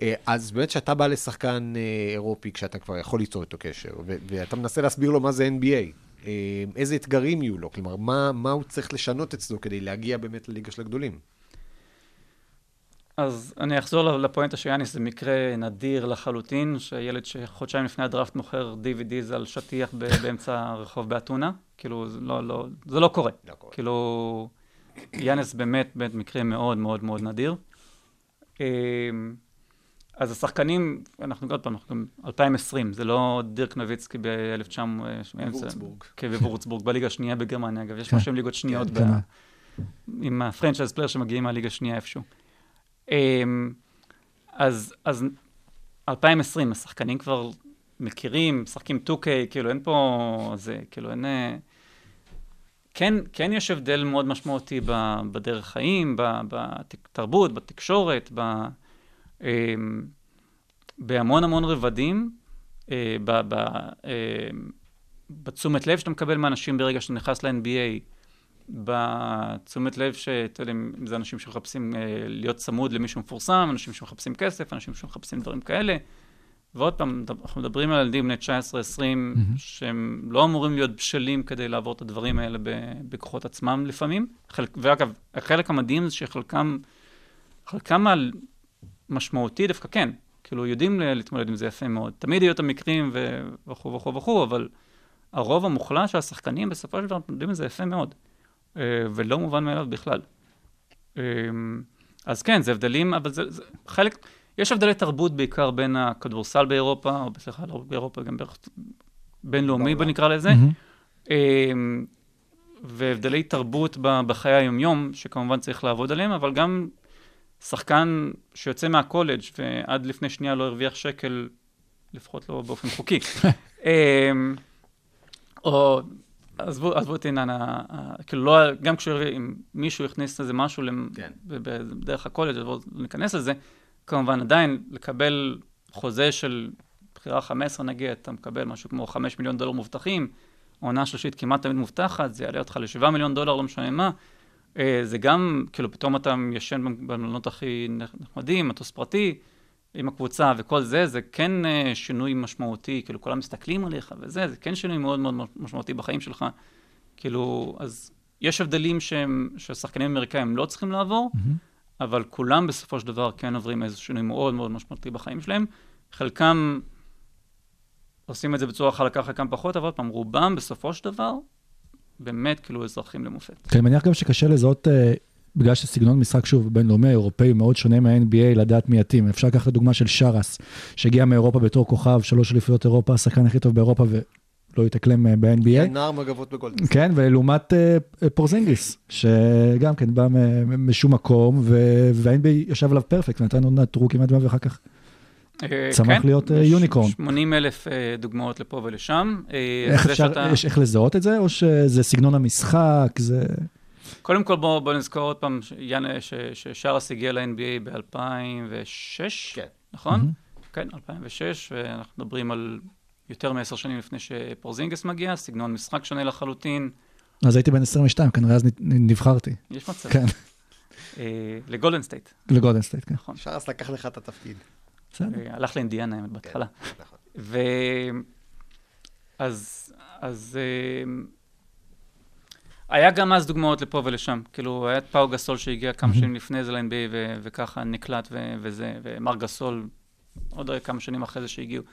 אה, אז באמת שאתה בא לשחקן אה, אירופי, כשאתה כבר יכול ליצור איתו קשר, ו- ואתה מנסה להסביר לו מה זה NBA, אה, איזה אתגרים יהיו לו, כלומר, מה, מה הוא צריך לשנות אצלו כדי להגיע באמת לליגה של הגדולים? אז אני אחזור לפואנטה של יאניס, זה מקרה נדיר לחלוטין, שילד שחודשיים לפני הדראפט מוכר DVDs על שטיח באמצע הרחוב באתונה, כאילו, זה לא, לא, זה לא קורה. לא קורה. כאילו, יאניס באמת באמת מקרה מאוד מאוד מאוד נדיר. אז השחקנים, אנחנו עוד פעם, אנחנו גם 2020, זה לא דירק נוביצקי ב-1900... וורצבורג. כן, בוורצבורג, בליגה השנייה בגרמניה, אגב, יש כן. משהו עם ליגות שניות, כן. ב- עם ה franchise player שמגיעים מהליגה השנייה איפשהו. אמ, אז, אז 2020, השחקנים כבר מכירים, משחקים 2K, כאילו אין פה, זה, כאילו אין... אה, כן, כן יש הבדל מאוד משמעותי בדרך חיים, בתרבות, בתקשורת, ב, אמ, בהמון המון רבדים, אה, ב, ב, אה, בתשומת לב שאתה מקבל מאנשים ברגע שאתה נכנס ל-NBA, בתשומת לב שאתה יודע, אם זה אנשים שמחפשים אה, להיות צמוד למישהו מפורסם, אנשים שמחפשים כסף, אנשים שמחפשים דברים כאלה. ועוד פעם, אנחנו מדברים על ילדים בני 19-20, שהם לא אמורים להיות בשלים כדי לעבור את הדברים האלה בכוחות עצמם לפעמים. חלק, ואגב, החלק המדהים זה שחלקם, חלקם המשמעותי דווקא כן, כאילו יודעים להתמודד עם זה יפה מאוד. תמיד יהיו את המקרים וכו' וכו' וכו', אבל הרוב המוחלט של השחקנים בסופו של דבר מתמודדים עם זה יפה מאוד, אה, ולא מובן מאליו בכלל. אה, אז כן, זה הבדלים, אבל זה, זה חלק, יש הבדלי תרבות בעיקר בין הכדורסל באירופה, או סליחה, לא באירופה, גם בערך בינלאומי, בוא. נקרא לזה. אה, והבדלי תרבות בחיי היומיום, שכמובן צריך לעבוד עליהם, אבל גם שחקן שיוצא מהקולג' ועד לפני שנייה לא הרוויח שקל, לפחות לא באופן חוקי. אה, או, עזבו, עזבו את ה- כאילו לא, גם כשאם מישהו הכניס איזה משהו כן. דרך הקולג', אז בואו ניכנס לזה, כמובן עדיין לקבל חוזה של בחירה 15 נגיד, אתה מקבל משהו כמו 5 מיליון דולר מובטחים, עונה שלישית כמעט תמיד מובטחת, זה יעלה אותך ל-7 מיליון דולר, לא משנה מה. אה, זה גם, כאילו, פתאום אתה ישן במלונות הכי נחמדים, מטוס פרטי, עם הקבוצה וכל זה, זה כן אה, שינוי משמעותי, כאילו, כולם מסתכלים עליך וזה, זה כן שינוי מאוד מאוד משמעותי בחיים שלך. כאילו, אז יש הבדלים שהם, שהשחקנים האמריקאים לא צריכים לעבור, אבל כולם בסופו של דבר כן עוברים איזה שינוי מאוד מאוד משמעותי בחיים שלהם. חלקם עושים את זה בצורה חלקה, חלקם פחות, אבל עוד פעם, רובם בסופו של דבר, באמת כאילו אזרחים למופת. כי אני מניח גם שקשה לזהות, אה, בגלל שסגנון משחק, שוב, בינלאומי, אירופאי, מאוד שונה מה-NBA, לדעת מי יתאים. אפשר לקחת דוגמה של שרס, שהגיע מאירופה בתור כוכב, שלוש אליפויות אירופה, השחקן הכי טוב באירופה, ולא התאקלם אה, ב-NBA. נער מגבות בגולדן. כן, ולעומת אה, פורזינגיס, שגם כן בא משום מקום, וה-NBA ישב עליו פרפקט, ונתן עוד נטרו כמעט ואחר כך. אה, צמח להיות, אה, יש יוניקורן. 80 אלף אה, דוגמאות לפה ולשם. איך אפשר, שאתה- יש איך לזהות את זה, או שזה סגנון המשחק, זה... קודם כל בואו בוא נזכור עוד פעם, ששרס הגיע ל-NBA ב-2006, כן. נכון? מהמם. כן, 2006, ואנחנו מדברים על יותר מעשר שנים לפני שפורזינגס מגיע, סגנון משחק שונה לחלוטין, אז הייתי בן 22, כנראה אז נבחרתי. יש מצב. כן, לגולדן סטייט, לגולדן סטייט, כן. נכון. שרס לקח לך את התפקיד. בסדר. אה, הלך לאינדיאנה האמת בהתחלה. נכון. ו... אז, אה, היה גם אז דוגמאות לפה ולשם. כאילו, היה את פאו גסול שהגיע כמה שנים לפני זה ל-NBA ו- וככה נקלט ו- וזה, ומר גסול עוד כמה שנים אחרי זה שהגיעו.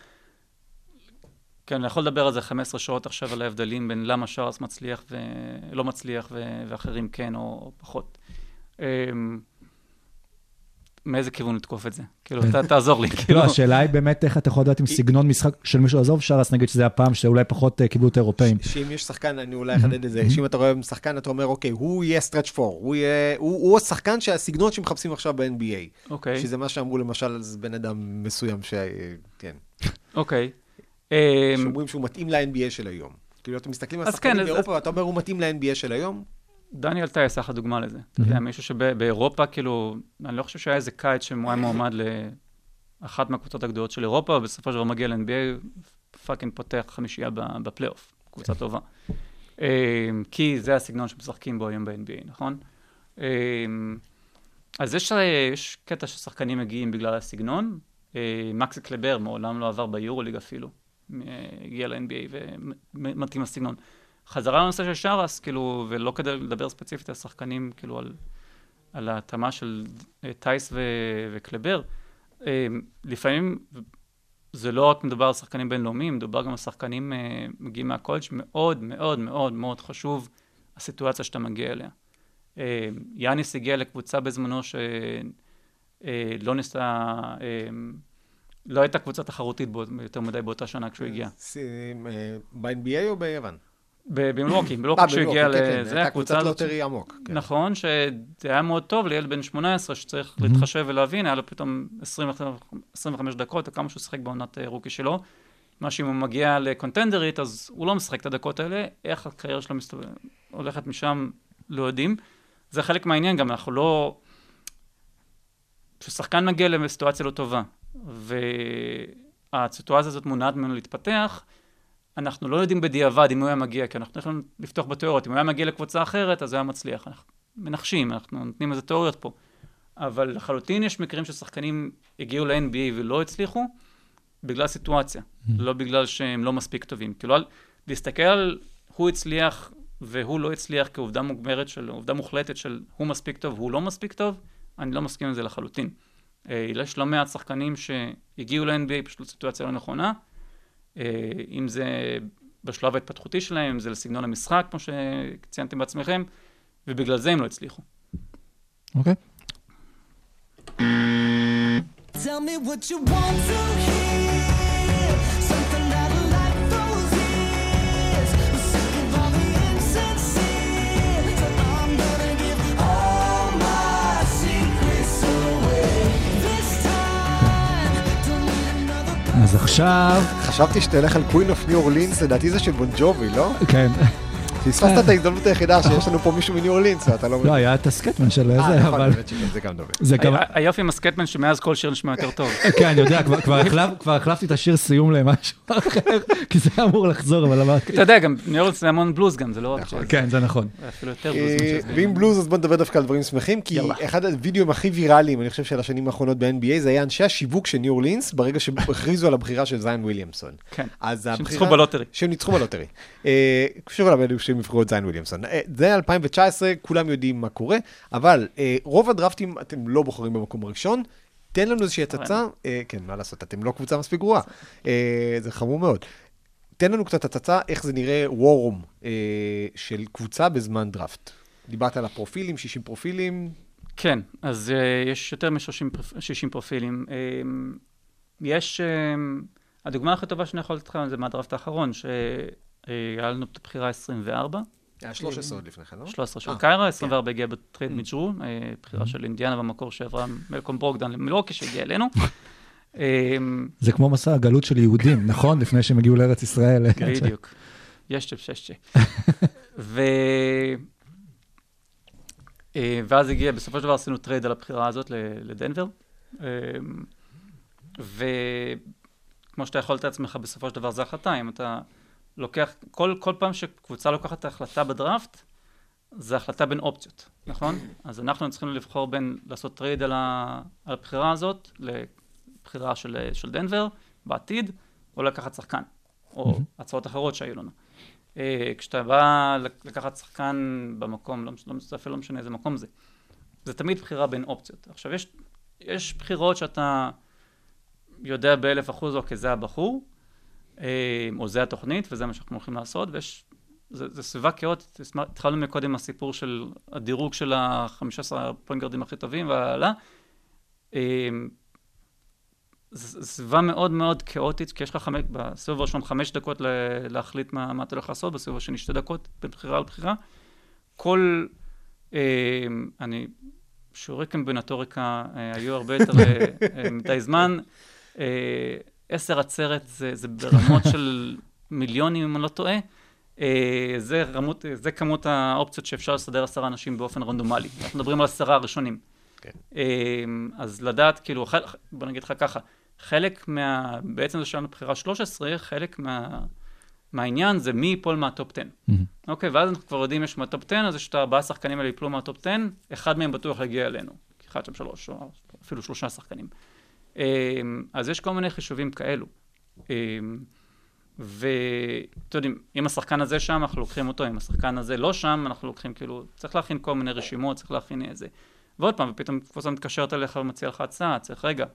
כן, אני יכול לדבר על זה 15 שעות עכשיו, על ההבדלים בין למה שרס מצליח ולא מצליח ו- ואחרים כן או, או פחות. אמ, מאיזה כיוון לתקוף את זה. כאילו, ת- תעזור לי, כאילו. לא, השאלה היא באמת איך אתה יכול לדעת אם סגנון משחק של מישהו, עזוב שרס, נגיד שזה הפעם שאולי פחות אה, קיבלו את האירופאים. שאם יש שחקן, אני אולי אחדד את זה, שאם אתה רואה שחקן, אתה אומר, אוקיי, הוא יהיה סטרץ' פור, הוא יהיה, הוא הוא השחקן שהסגנון שמחפשים עכשיו ב-NBA. אוקיי, שזה מה שאמרו למשל על בן אדם מסוים, ש... כן, אוקיי. אמ, שאומרים שהוא מתאים ל-NBA של היום. כאילו, אתם מסתכלים על שחקנים כן, אז- באירופה, ואתה אומר, הוא מתאים ל-NBA של היום? דניאל טייס אחלה דוגמה לזה. אתה יודע, מישהו שבאירופה, כאילו, אני לא חושב שהיה איזה קיץ שהוא היה מועמד לאחת מהקבוצות הגדולות של אירופה, ובסופו של דבר מגיע ל-NBA, fucking פותח חמישייה בפלייאוף, קבוצה טובה. אמ, כי זה הסגנון שמשחקים בו היום ב-NBA, נכון? אמ, אז יש, אה, יש קטע ששחקנים מגיעים בגלל הסגנון. אה, מקסי קלבר מעולם לא עבר ביורוליג אפילו. אה, הגיע ל-NBA ומתאים לסגנון. חזרה לנושא של שרס, כאילו, ולא כדי לדבר ספציפית על שחקנים, כאילו, על, על ההתאמה של טייס ו, וקלבר. אה, לפעמים זה לא רק מדובר על שחקנים בינלאומיים, מדובר גם על שחקנים אה, מגיעים מהקולג' מאוד מאוד מאוד מאוד חשוב הסיטואציה שאתה מגיע אליה. אה, יאניס הגיע לקבוצה בזמנו שלא ניסה, אה, לא הייתה קבוצה תחרותית יותר מדי באותה שנה כשהוא הגיע. ב-NBA או ביוון? ב- במילווקי, אה, כשהוא הגיע במילווקי, כן, לזה, הייתה קבוצת lottery עמוק. כן. נכון, שזה היה מאוד טוב לילד בן 18 שצריך להתחשב ולהבין, היה לו פתאום 20 25 דקות, או כמה שהוא שיחק בעונת אה, rookie שלו. מה שאם הוא מגיע לקונטנדרית, אז הוא לא משחק את הדקות האלה, איך הקריירה שלו מסתובב, הולכת משם, לא יודעים. זה חלק מהעניין גם, אנחנו לא... כששחקן מגיע לסיטואציה לא טובה, והסיטואציה הזאת מונעת ממנו להתפתח, אנחנו לא יודעים בדיעבד אם הוא היה מגיע, כי אנחנו יכולים לפתוח בתיאוריות. אם הוא היה מגיע לקבוצה אחרת, אז הוא היה מצליח. אנחנו מנחשים, אנחנו נותנים איזה תיאוריות פה. אבל לחלוטין יש מקרים ששחקנים הגיעו ל-NBA ולא הצליחו, בגלל סיטואציה, לא בגלל שהם לא מספיק טובים. כאילו, להסתכל על הוא הצליח והוא לא הצליח כעובדה מוגמרת של, עובדה מוחלטת של הוא מספיק טוב, הוא לא מספיק טוב, אני לא מסכים עם זה לחלוטין. אה, יש לא מעט שחקנים שהגיעו ל-NBA פשוט לסיטואציה לא נכונה, אם זה בשלב ההתפתחותי שלהם, אם זה לסגנון המשחק, כמו שציינתם בעצמכם, ובגלל זה הם לא הצליחו. אוקיי. Tell me what you want to hear. אז עכשיו, חשבתי שתלך על Queen of New Orleans, לדעתי זה של בון ג'ובי, לא? כן, פספסת את ההזדמנות היחידה שיש לנו פה מישהו מניו אורלינס, ואתה לא... לא, היה את הסקטמן של אה, זה, נכון, אבל זה גם דומה. היופי עם הסקטמן שמאז כל שיר נשמע יותר טוב. כן, אני יודע, כבר- החלפתי את השיר סיום למשהו אחר, כי זה אמור לחזור, אבל אמרתי... אתה יודע, גם ניו אורלינס זה המון בלוז גם, זה לא רק נכון. כן, זה נכון. זה אפילו יותר בלוז. אה. ואם בלוז, אז בוא נדבר דווקא על דברים שמחים, כי. אחד הווידאוים הכי ויראליים, אני חושב, של השנים האחרונות ב-NBA, זה היה אנשי השיווק של ניו אורלינס, ברגע שהכריזו על הבחירה של זיין וויליאמסון. כן, אז שהם. ניצחו ב lottery. שהם ניצחו ב lottery. אה, שוב שהם יבחרו את זיין וויליאמסון. אה, זה 2019, כולם יודעים מה קורה, אבל אה, רוב הדרפטים אתם לא בוחרים במקום הראשון. תן לנו איזושהי הצצה, אה, כן, מה לעשות, אתם לא קבוצה מספיק גרועה. זה חמור מאוד. תן לנו קצת הצצה איך זה נראה וורום של קבוצה בזמן דראפט. דיברת על הפרופילים, 60 פרופילים. כן, אז uh, יש יותר מ-60 פרופילים. Um, יש, אמ, הדוגמה הכי טובה שאני יכול לתת לך זה מהדראפט האחרון, שהיה לנו את הבחירה 24, היה 13 עוד לפני כן, לא? 13 של אה, קיירה, 24 הגיע ב trade מג'רו, אה, בחירה של אינדיאנה במקור שעברה מלקום ברוקדן למילוקי שהגיע אלינו. אמ, זה כמו מסע הגלות של יהודים, נכון? לפני שהם הגיעו לארץ ישראל. בדיוק. יש ששצ'ה. ו... אה, ואז הגיע, בסופו של דבר עשינו trade על הבחירה הזאת לדנבר. אה, וכמו שאתה יכול לתת לעצמך, בסופו של דבר זה החלטה, אם אתה לוקח, כל, כל פעם שקבוצה לוקחת את ההחלטה בדראפט, זה החלטה בין אופציות, נכון? אז אנחנו צריכים לבחור בין לעשות trade על, ה, על הבחירה הזאת, לבחירה של, של דנבר בעתיד, או לקחת שחקן, או הצעות אחרות שהיו לנו. אה, כשאתה בא לקחת שחקן במקום, לא, לא, אפילו לא משנה איזה מקום זה, זה תמיד בחירה בין אופציות. עכשיו, יש, יש בחירות שאתה יודע באלף אחוז, אוקיי, זה הבחור, או זה התוכנית, וזה מה שאנחנו הולכים לעשות, ויש, זה, זה סביבה כאוטית, התחלנו מקודם מהסיפור של הדירוג של ה-15 פוינט גרדים הכי טובים והלאה, אה, ז- סביבה מאוד מאוד כאוטית, כי יש לך חמש, בסיבוב הראשון חמש דקות להחליט מה, מה אתה הולך לעשות, בסיבוב השני שתי דקות, בין בחירה לבחירה. כל, אה, אני, שיעורי קומבינטוריקה אה, היו הרבה יותר אה, אה, מדי זמן. אה, עשר עצרת זה, זה ברמות של מיליונים, אם אני לא טועה. אה, זה, רמות, זה כמות האופציות שאפשר לסדר עשרה אנשים באופן רנדומלי. אנחנו מדברים על עשרה הראשונים. כן. אה, אז לדעת, כאילו, בוא נגיד לך ככה, חלק מה... בעצם זה שלנו בחירה 13, חלק מה... מהעניין זה מי ייפול מה top 10. אוקיי, ואז אנחנו כבר יודעים, יש מה top 10, אז יש את הארבעה שחקנים האלה ייפלו מה top 10, אחד מהם בטוח יגיע אלינו. אחד שם שלוש, או אפילו שלושה שחקנים. אמ, אז יש כל מיני חישובים כאלו. אמ, ואתם יודעים, אם השחקן הזה שם, אנחנו לוקחים אותו, אם השחקן הזה לא שם, אנחנו לוקחים כאילו, צריך להכין כל מיני רשימות, צריך להכין איזה. ועוד פעם, ופתאום קבוצה מתקשרת אליך ומציעה לך הצעה, צריך, רגע,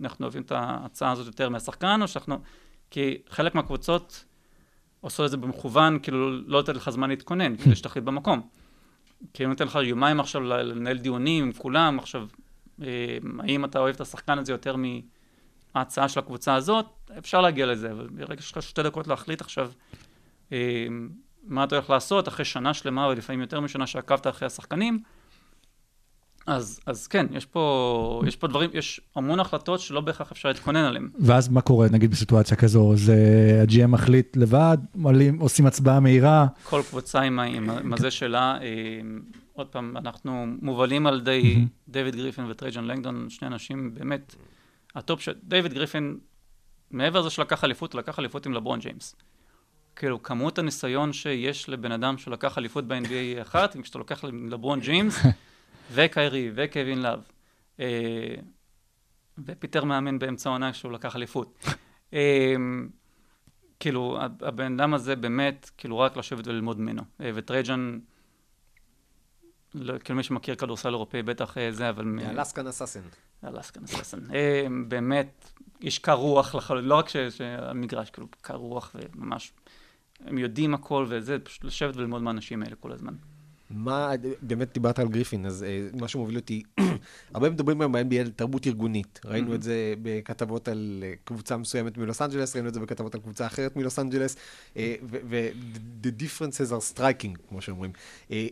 אנחנו אוהבים את ההצעה הזאת יותר מהשחקן, או שאנחנו... כי חלק מהקבוצות עושות את זה במכוון, כאילו לא לתת לך זמן להתכונן, כדי שתחליט במקום. כי אם נותן לך יומיים עכשיו לנהל דיונים עם כולם, עכשיו, האם אתה אוהב את השחקן הזה יותר מההצעה של הקבוצה הזאת, אפשר להגיע לזה, אבל ברגע שיש לך שתי דקות להחליט עכשיו אה, מה אתה הולך לעשות, אחרי שנה שלמה, ולפעמים יותר משנה שעקבת אחרי השחקנים, אז, אז כן, יש פה, יש פה דברים, יש המון החלטות שלא בהכרח אפשר להתכונן עליהן. ואז מה קורה, נגיד בסיטואציה כזו, זה ה-GM מחליט לבד, מעלים, עושים הצבעה מהירה, כל קבוצה עם, עם, עם הזה שלה. עוד פעם, אנחנו מובלים על ידי דיוויד גריפין וטרייג'ן לנגדון, שני אנשים באמת, הטופ של... דיוויד גריפין, מעבר לזה שלקח אליפות, לקח אליפות עם לברון ג'יימס. כאילו, כמות הניסיון שיש לבן אדם שלקח אליפות ב-NBA היא אחת, וכשאתה לוקח לברון ג'יימס, וקיירי, וקווין לאב, אה, ופיטר מאמן באמצע העונה כשהוא לקח אליפות. אה, כאילו, הבן אדם הזה באמת, כאילו, רק לשבת וללמוד ממנו. אה, וטרייג'ן, לא, כאילו מי שמכיר כדורסל אירופאי בטח אה, זה, אבל... Alaskan assassin. Alaskan assassin. אה, באמת, איש קר רוח לחלוטין, לא רק שהמגרש, כאילו, קר רוח וממש, הם יודעים הכל וזה, פשוט לשבת וללמוד מהאנשים האלה כל הזמן. מה, באמת דיברת על גריפין, אז אה, מה שמוביל אותי, הרבה מדברים היום ב-NBA על תרבות ארגונית. ראינו את זה בכתבות על אה, קבוצה מסוימת מלוס אנג'לס, ראינו את זה בכתבות על קבוצה אחרת מלוס אנג'לס, אה, ו-the differences are striking, כמו שאומרים.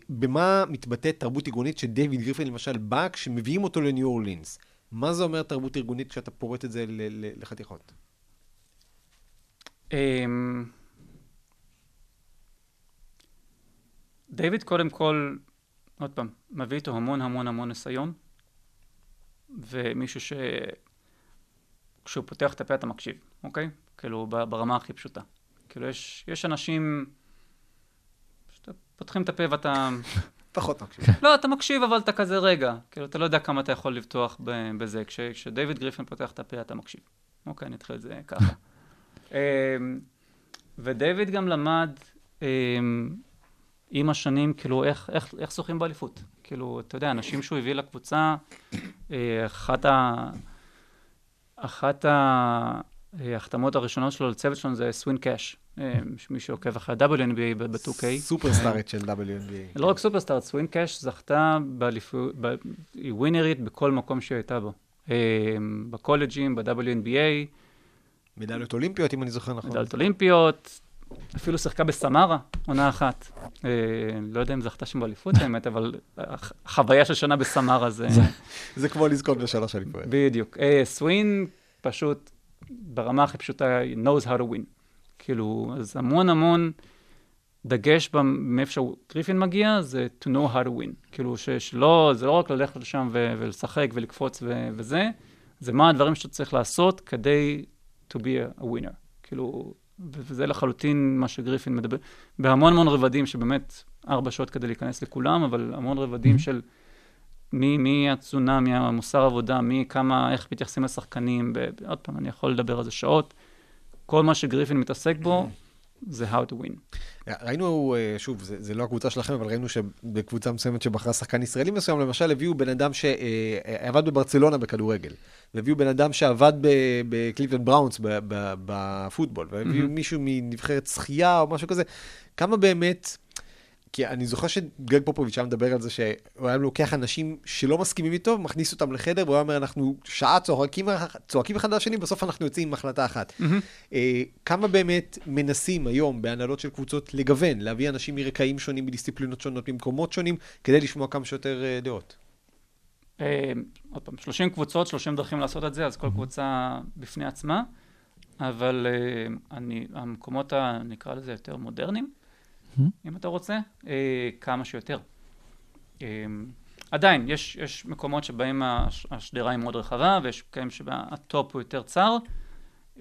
במה מתבטאת תרבות ארגונית שדייוויד גריפין למשל בא כשמביאים אותו לניו אורלינס? מה זה אומר תרבות ארגונית כשאתה פורט את זה לחתיכות? דיוויד קודם כל, עוד פעם, מביא איתו המון המון המון ניסיון, ומישהו ש... כשהוא פותח את הפה אתה מקשיב, אוקיי? כאילו, ברמה הכי פשוטה. כאילו, יש, יש אנשים שאתה פותחים את הפה ואתה... פחות מקשיב. לא, אתה מקשיב, אבל אתה כזה רגע. כאילו, אתה לא יודע כמה אתה יכול לבטוח ב- בזה. כש- כשדייוויד גריפין פותח את הפה, אתה מקשיב. אוקיי, אני אתחיל את זה ככה. אמ, ודייוויד גם למד אמ, עם השנים, כאילו, איך, איך, איך זוכים באליפות. כאילו, אתה יודע, אנשים שהוא הביא לקבוצה, אה, אחת ה... אחת ה- אה, ההחתמות הראשונות שלו לצוות שלנו זה סווין קאש. אה, מי שעוקב אחרי ה-WNBA ב-2K. סופרסטארית של WNBA. לא רק סופרסטארט, סווין קאש זכתה באליפות, היא ווינרית בכל מקום שהיא הייתה בו. בקולג'ים, ב-WNBA, מדליות אולימפיות, אם אני זוכר נכון. מדליות אולימפיות, אפילו שיחקה בסמרה, עונה אחת. אה, לא יודע אם זכתה שם באליפות האמת, אבל הח- החוויה של שנה בסמרה זה... זה כמו לזכות בשלוש אליפויות. בדיוק. אה, סווין פשוט, ברמה הכי פשוטה, knows how to win. כאילו, אז המון המון דגש מאיפה שגריפין מגיע, זה to know how to win. כאילו, ש- שלא, זה לא רק ללכת לשם ו- ולשחק ולקפוץ ו- וזה, זה מה הדברים שאתה צריך לעשות כדי to be a winner. כאילו, וזה לחלוטין מה שגריפין מדבר, בהמון המון רבדים, שבאמת ארבע שעות כדי להיכנס לכולם, אבל המון רבדים של מי, מי התזונה, מי המוסר עבודה, מי כמה, איך מתייחסים לשחקנים, ב- ב- עוד פעם, אני יכול לדבר על זה שעות. כל מה שגריפין מתעסק בו, זה how to win. ראינו, אה, שוב, זה, זה לא הקבוצה שלכם, אבל ראינו שבקבוצה מסוימת שבחרה שחקן ישראלי מסוים, למשל הביאו בן אדם שעבד בברצלונה בכדורגל, והביאו בן אדם שעבד ב- בקליבלנד בראונס בפוטבול, והביאו מהמם. מישהו מנבחרת שחייה או משהו כזה. כמה באמת, כי אני זוכר שגרג פופוביץ' היה מדבר על זה שהוא היה לוקח אנשים שלא מסכימים איתו, מכניס אותם לחדר, והוא היה אומר, אנחנו שעה צועקים, צועקים אחד לשני, בסוף אנחנו יוצאים עם החלטה אחת. אה, כמה באמת מנסים היום בהנהלות של קבוצות לגוון, להביא אנשים מרקעים שונים, מדיסציפלינות שונות, ממקומות שונים, כדי לשמוע כמה שיותר אה, דעות? אה, עוד פעם, 30 קבוצות, 30 דרכים לעשות את זה, אז כל קבוצה בפני עצמה, אבל אה, אני, המקומות, ה- נקרא לזה יותר מודרניים, אם אתה רוצה, אה, כמה שיותר. אה, עדיין, יש, יש מקומות שבהם הש- השדרה היא מאוד רחבה, ויש כאלה שהטופ הוא יותר צר.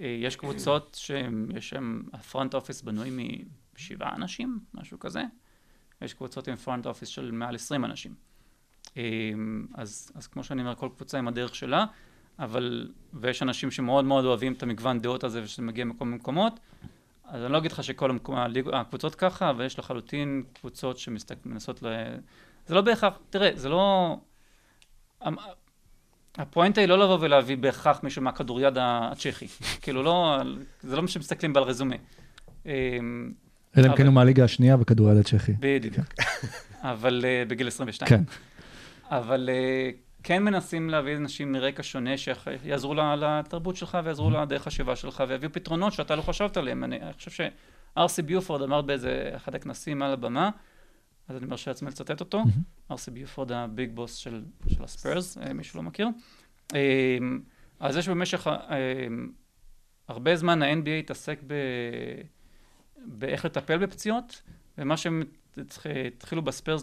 אה, יש קבוצות שיש שם, ה front office בנוי משבעה אנשים, משהו כזה. יש קבוצות עם פרונט אופיס של מעל 20 אנשים. אז, אז כמו שאני אומר, כל קבוצה עם הדרך שלה, אבל, ויש אנשים שמאוד מאוד אוהבים את המגוון דעות הזה ושזה מגיע מכל מיני מקומות, אז אני לא אגיד לך שכל הליג, הקבוצות ככה, אבל יש לחלוטין קבוצות שמנסות ל... זה לא בהכרח, תראה, זה לא... הפואנטה היא לא לבוא ולהביא בהכרח מישהו מהכדוריד הצ'כי. כאילו לא, זה לא מה שמסתכלים בעל רזומה. אמ, אלא אם כן הוא מהליגה השנייה בכדוריד הצ'כי. בדיוק. אבל בגיל 22. כן. אבל uh, כן מנסים להביא אנשים מרקע שונה שיעזרו לתרבות שלך ויעזרו לדרך חשיבה שלך ויביאו פתרונות שאתה לא חשבת עליהם. אני, אני חושב שארסי ביופורד אמר באיזה אחד הכנסים על הבמה, אז אני מרשה לעצמי לצטט אותו, ארסי ביופורד הביג בוס של, של הספיירס, אה, מי שלא מכיר. אה, אז זה שבמשך אה, הרבה זמן ה-NBA התעסק ב... באיך לטפל בפציעות, ומה שהם התח- התחילו בספיירס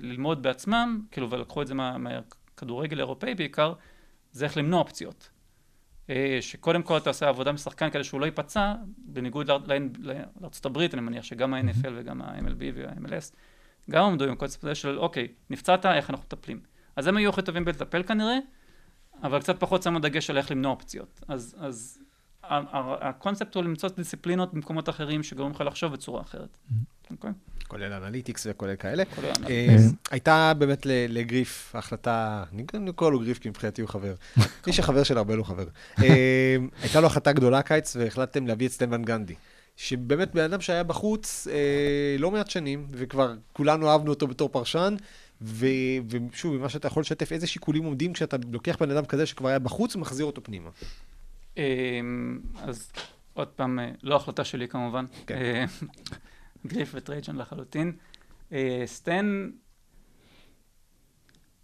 ללמוד בעצמם, כאילו, ולקחו את זה מה- מהכדורגל האירופאי בעיקר, זה איך למנוע פציעות. אה, שקודם כל אתה עושה עבודה משחקן כדי שהוא לא ייפצע, בניגוד לאר- לאר- לארצות הברית, אני מניח שגם ה-NFL וגם ה-MLB וה-MLS, גם עמדו עם הקונספט הזה של, אוקיי, נפצעת, איך אנחנו מטפלים. אז הם היו הכי טובים בלטפל כנראה, אבל קצת פחות שמו דגש על איך למנוע פציעות. אז, אז הקונספט הוא למצוא דיסציפלינות במקומות אחרים שגורמים לך לחשוב בצורה אחרת. אוקיי? כולל analytics וכולל כאלה. אה. הייתה באמת לגריף החלטה, אני גם קורא לו גריף כי מבחינתי הוא חבר. מי שחבר של הרבה לא חבר. אה, הייתה לו החלטה גדולה קיץ והחלטתם להביא את סטן ון גנדי. שבאמת בן אדם שהיה בחוץ אה, לא מעט שנים, וכבר כולנו אהבנו אותו בתור פרשן, ו- ושוב, ממה שאתה יכול לשתף, איזה שיקולים עומדים כשאתה לוקח בן אדם כזה שכבר היה בחוץ ומחזיר אותו פנימה. אמ, אז עוד פעם, אה, לא החלטה שלי כמובן. כן. גריף וטרייג'ן לחלוטין. אה, סטן,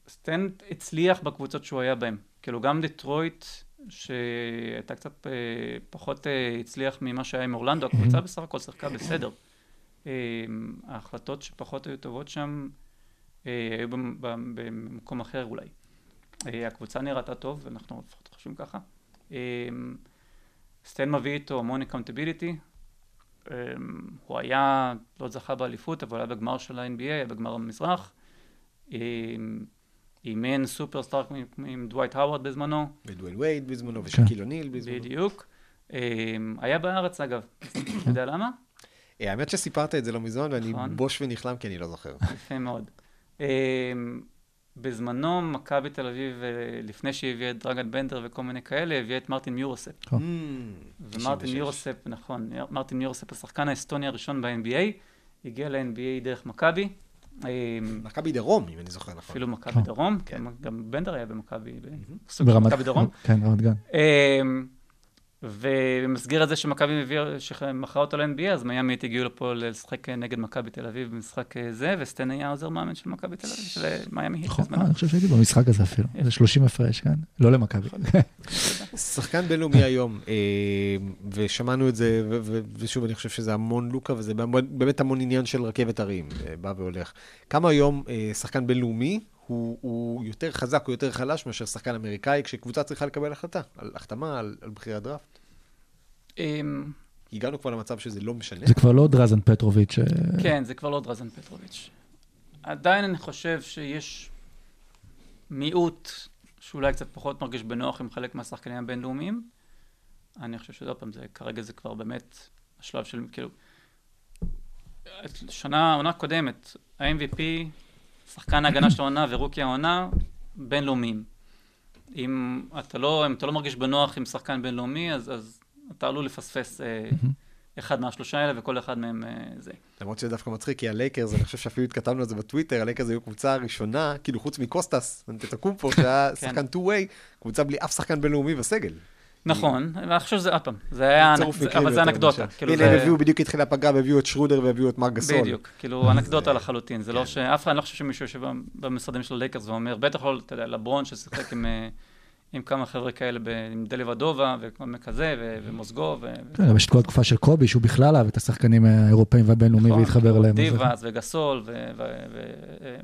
סטן הצליח בקבוצות שהוא היה בהן. כאילו גם דטרויט, שהייתה קצת אה, פחות אה, הצליח ממה שהיה עם אורלנדו, הקבוצה בסך הכל שיחקה בסדר. ההחלטות שפחות היו טובות שם, היו במ- במ- במקום אחר אולי. הקבוצה נראתה טוב, ואנחנו לפחות חושבים ככה. סטן מביא איתו המון accountability. הוא היה, לא זכה באליפות, אבל היה בגמר של ה-NBA, היה בגמר המזרח. אמ, אימן סופרסטאר עם- עם דווייט האווארד בזמנו, ודוויין וייד בזמנו, ושקיל אוניל בזמנו. בדיוק. אמ, היה בארץ אגב, אתה יודע למה? אה, האמת שסיפרת את זה לא מזמן, ואני נכון. בוש ונכלם כי אני לא זוכר. יפה מאוד. אמ, בזמנו מכבי תל אביב, אה, לפני שהביאה את דרגן בנדר וכל מיני כאלה, הביאה את מרטין מיורוספ. Mm, ומרטין 96. יורוספ, נכון, מרטין יורוספ, השחקן האסטוני הראשון ב-NBA, הגיע ל-NBA דרך מכבי, אמ, מכבי דרום, אם אני זוכר נכון. אפילו מכבי דרום, כן. גם בנדר היה במכבי, סוג של. מכבי דרום. כן, רמת גן. ובמסגרת זה שמכבי הביאה, שמכרה אותו ל-NBA, אז מיאמי הגיעו לפה לשחק נגד מכבי תל אביב במשחק אה, זה, וסטן היה עוזר מאמן של מכבי תל אביב, של אה, מיאמי היט נכון. אני חושב שהייתי במשחק הזה אפילו. זה 30 הפרש, כן? לא למכבי. שחקן בינלאומי היום, אה, ושמענו את זה, ושוב, אני חושב שזה המון לוקה, וזה באמת המון עניין של רכבת הרים, בא והולך. כמה היום שחקן בינלאומי הוא, הוא יותר חזק או יותר חלש מאשר שחקן אמריקאי, כשקבוצה צריכה לקבל החלטה, על החתמה, על, על בחירת דראפט? אמ, הגענו כבר למצב שזה לא משנה. זה כבר לא דרזן פטרוביץ'. אה, כן, זה כבר לא דרזן פטרוביץ'. עדיין אני חושב שיש מיעוט שאולי קצת פחות מרגיש בנוח עם חלק מהשחקנים הבינלאומיים. אני חושב שעוד פעם, זה, כרגע זה כבר באמת השלב של, כאילו, שנה, עונה קודמת, ה-MVP, שחקן ההגנה של העונה ורוקי העונה, בינלאומיים. אם אתה לא, אם אתה לא מרגיש בנוח עם שחקן בינלאומי, אז, אז אתה עלול לפספס אה, אחד מהשלושה האלה, וכל אחד מהם אה, זה. למרות שזה דווקא מצחיק, כי הלייקרס, אני חושב שאפילו התכתבנו על זה בטוויטר, הלייקרס היו קבוצה הראשונה, כאילו חוץ מקוסטס אנטטוקומפו, שהיה כן. שחקן 2-way, קבוצה בלי אף שחקן בינלאומי בסגל. נכון, ואני חושב שזה, עוד פעם, זה היה, אבל זה אנקדוטה. כאילו הנה, הם הביאו בדיוק התחילה הפגרה, והביאו את שרודר והביאו את מר גסול. בדיוק, כאילו אנקדוטה לחלוטין, זה כן. לא שאף אחד, אני לא חושב שמישהו יושב במשרדים של הלייקרס ואומר, בטח לא, אתה יודע, לברון ששיחק עם, אה, עם כמה חבר'ה כאלה, ב- עם דלי ודובה וכל מיני כזה, ו- ומוזגו, ו... כן, אבל יש את כל התקופה של קובי, שהוא בכלל אהב את השחקנים האירופאים והבינלאומיים נכון, והתחבר אליהם. אז- דיבאס וגסול, ו... ו- ו- אה,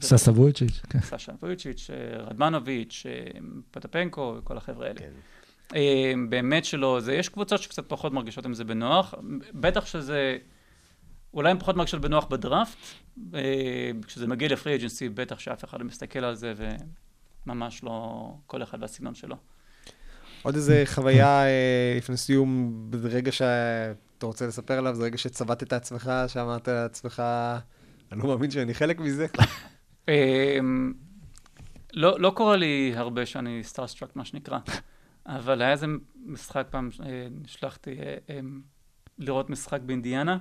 ססה וויצ'יץ', כן. סשה וויצ'יץ', אה, רדמנוביץ', אה, פטפנקו וכל החבר'ה האלה. כן. אה, באמת שלא, זה, יש קבוצות שקצת פחות מרגישות עם זה בנוח, בטח שזה, אולי הן פחות מרגישות בנוח בדראפט, אה, כשזה מגיע לפרי אג'נסי, בטח שאף אחד לא מסתכל על זה, וממש לא כל אחד והסגנון שלו. עוד איזה חוויה אה, לפני סיום, ברגע שאתה רוצה לספר עליו, זה רגע שצבט את עצמך, שאמרת לעצמך, אני לא מאמין שאני חלק מזה. אה, לא, לא קורה לי הרבה שאני starstruck, מה שנקרא, אבל היה איזה משחק פעם, אה, נשלחתי אה, אה, לראות משחק באינדיאנה,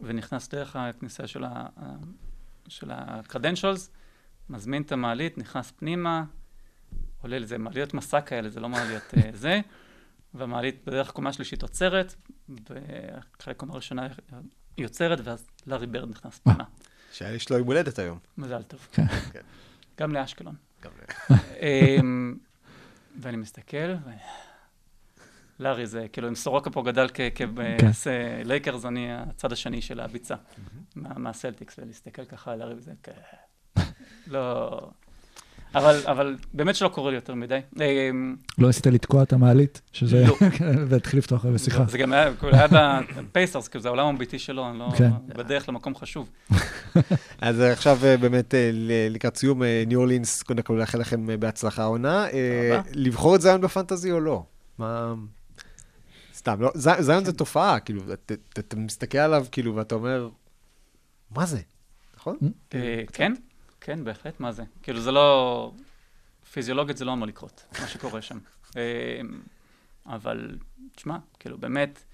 ונכנס דרך הכניסה של, ה, ה- של ה-credentials, מזמין את המעלית, נכנס פנימה, עולה לזה מעליות משא כאלה, זה לא מעליות אה, זה, והמעלית בדרך קומה שלישית עוצרת, ואחרי קומה ראשונה היא עוצרת, ואז לארי ברד נכנס פנימה. שיש לו יום הולדת היום. מזל טוב. כן. כן. גם לאשקלון. אמ, ואני מסתכל, ו... לארי זה, כאילו, אם סורוקה פה גדל כן. כלייקרס, אני הצד השני של הביצה, מה- מהסלטיקס, ולהסתכל ככה על לארי וזה, לא... אבל, אבל באמת שלא קורה לי יותר מדי. אמ, לא ניסית לתקוע את המעלית, שזה... לא. כן, והתחיל לפתוח הרבה שיחה. זה גם היה, כאילו, היה בפייסרס, כאילו, זה העולם הביתי שלו, אני לא... כן. בדרך למקום חשוב. אז עכשיו אה, באמת אה, לקראת סיום, אה, ניו אורלינס, קודם כל לאחל לכם אה, בהצלחה העונה. אה. לבחור את זיון בפנטזי או לא? מה... סתם, לא, זיון זה תופעה, כאילו, אתה- מסתכל עליו, כאילו, ואתה אומר, מה זה? נכון? אה, כן, כן, בהחלט, מה זה? כאילו, זה לא... פיזיולוגית זה לא אמור לקרות, מה שקורה שם. אה, אבל, תשמע, כאילו, באמת...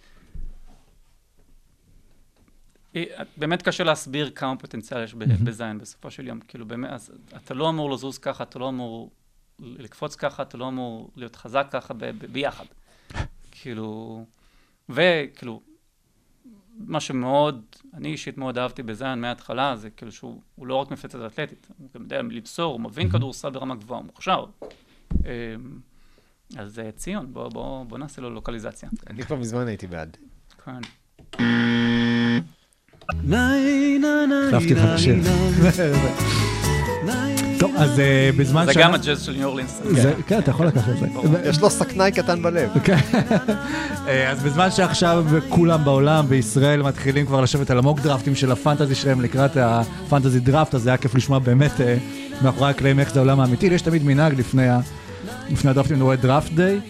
אה, באמת קשה להסביר כמה פוטנציאל יש בזין בסופו של יום. כאילו, באמת, אז אתה לא אמור לזוז ככה, אתה לא אמור לקפוץ ככה, אתה לא אמור להיות חזק ככה ביחד. כאילו... וכאילו, מה שמאוד, אני אישית מאוד אהבתי בזיין מההתחלה, זה כאילו שהוא הוא לא רק מפלצת אתלטית, הוא גם יודע למסור, הוא מבין כדורסל ברמה גבוהה, הוא מוכשר. אמ, אז אה, ציון, בוא, בוא, בוא נעשה לו לוקליזציה. אני כבר מזמן הייתי בעד. כן. החלפתי לך את השיר. אז אה, בזמן זה שאנחנו- גם הג'אז של ניו אורלינס. זה- כן, אתה יכול לקחת את זה. יש לו סכנאי קטן בלב. כן. אה, אז בזמן שעכשיו כולם בעולם, בישראל, מתחילים כבר לשבת על המוק דרפטים של הפנטזי שלהם לקראת הפנטזי דראפט, אז היה כיף לשמוע באמת אה, מאחורי הקלעים איך זה העולם האמיתי. יש תמיד מנהג לפני ה... לפני הדרפטים אני רואה דראפט דיי,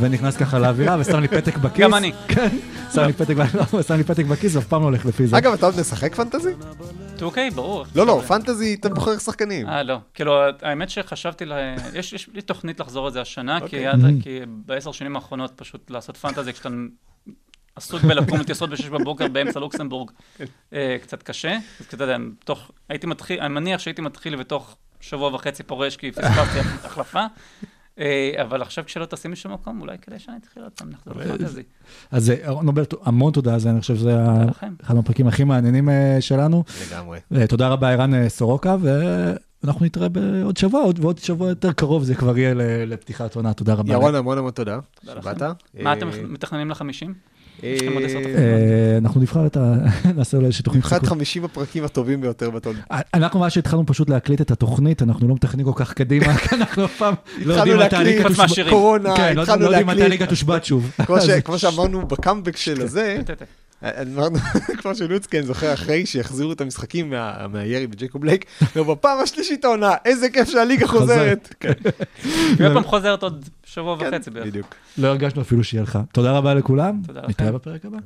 ונכנס ככה לאווירה, ושם לי פתק בכיס. גם אני. כן, שם לי פתק ב- שם לי פתק בכיס, ואף פעם לא הולך לפי זה. אגב, אתה עוד משחק פנטזי? 2K, ברור. לא, לא, פנטזי, אתה בוחר שחקנים. אה, לא. כאילו, האמת שחשבתי, ל... יש, יש לי תוכנית לחזור על זה השנה, כי, אוקיי. עד, כי בעשר שנים האחרונות פשוט לעשות פנטזי, כשאתה עסוק בלקום לטיסות בשש בבוקר באמצע לוקסמבורג, אה, קצת קשה. אז אתה יודע, תוך, הייתי מתחיל, אני מניח שהייתי מתחיל ותוך שבוע וחצי פורש, כי פספסתי החלפה. אה, אבל עכשיו כשלא טסים משום מקום, אולי כדאי שאני אתחיל עוד פעם לחזור לפנטזי. אז אה, נובל, המון תודה על זה, אני חושב שזה. אחד מהפרקים הכי מעניינים אה, שלנו. לגמרי. אה, תודה רבה, ערן אה, סורוקה, ואנחנו נתראה בעוד שבוע, עוד- ועוד שבוע יותר קרוב זה כבר יהיה ל- לפתיחת עונה, תודה רבה. ירון, המון המון תודה שבאת. מה אתם אה, מתכננים לחמישים? אה. אה, אנחנו נבחר את ה... נעשה אולי איזושהי תוכנית מבחינת סיכום. 50 הפרקים הטובים ביותר בתולדות. אנחנו מאז שהתחלנו פשוט להקליט את התוכנית, אנחנו לא מתכננים כל כך קדימה, כי אנחנו אף פעם לא התחלנו יודעים מתי להקליט, הליגה תושבת. קורונה, כן, לא- התחלנו לא יודעים מתי להקליט. הליגה תושבת שוב. כמו שאמרנו בקאמבק של הזה, ת- ת. אמרנו, כמו שלוצקן זוכר, אחרי שיחזירו את המשחקים מהירי בג'קו בלייק, ובפעם השלישית העונה, איזה כיף שהליגה חוזרת. כן. היא פעם חוזרת עוד שבוע כן, וחצי בערך. בדיוק. לא הרגשנו אפילו שיהיה לך. תודה רבה לכולם. נתראה בפרק הבא.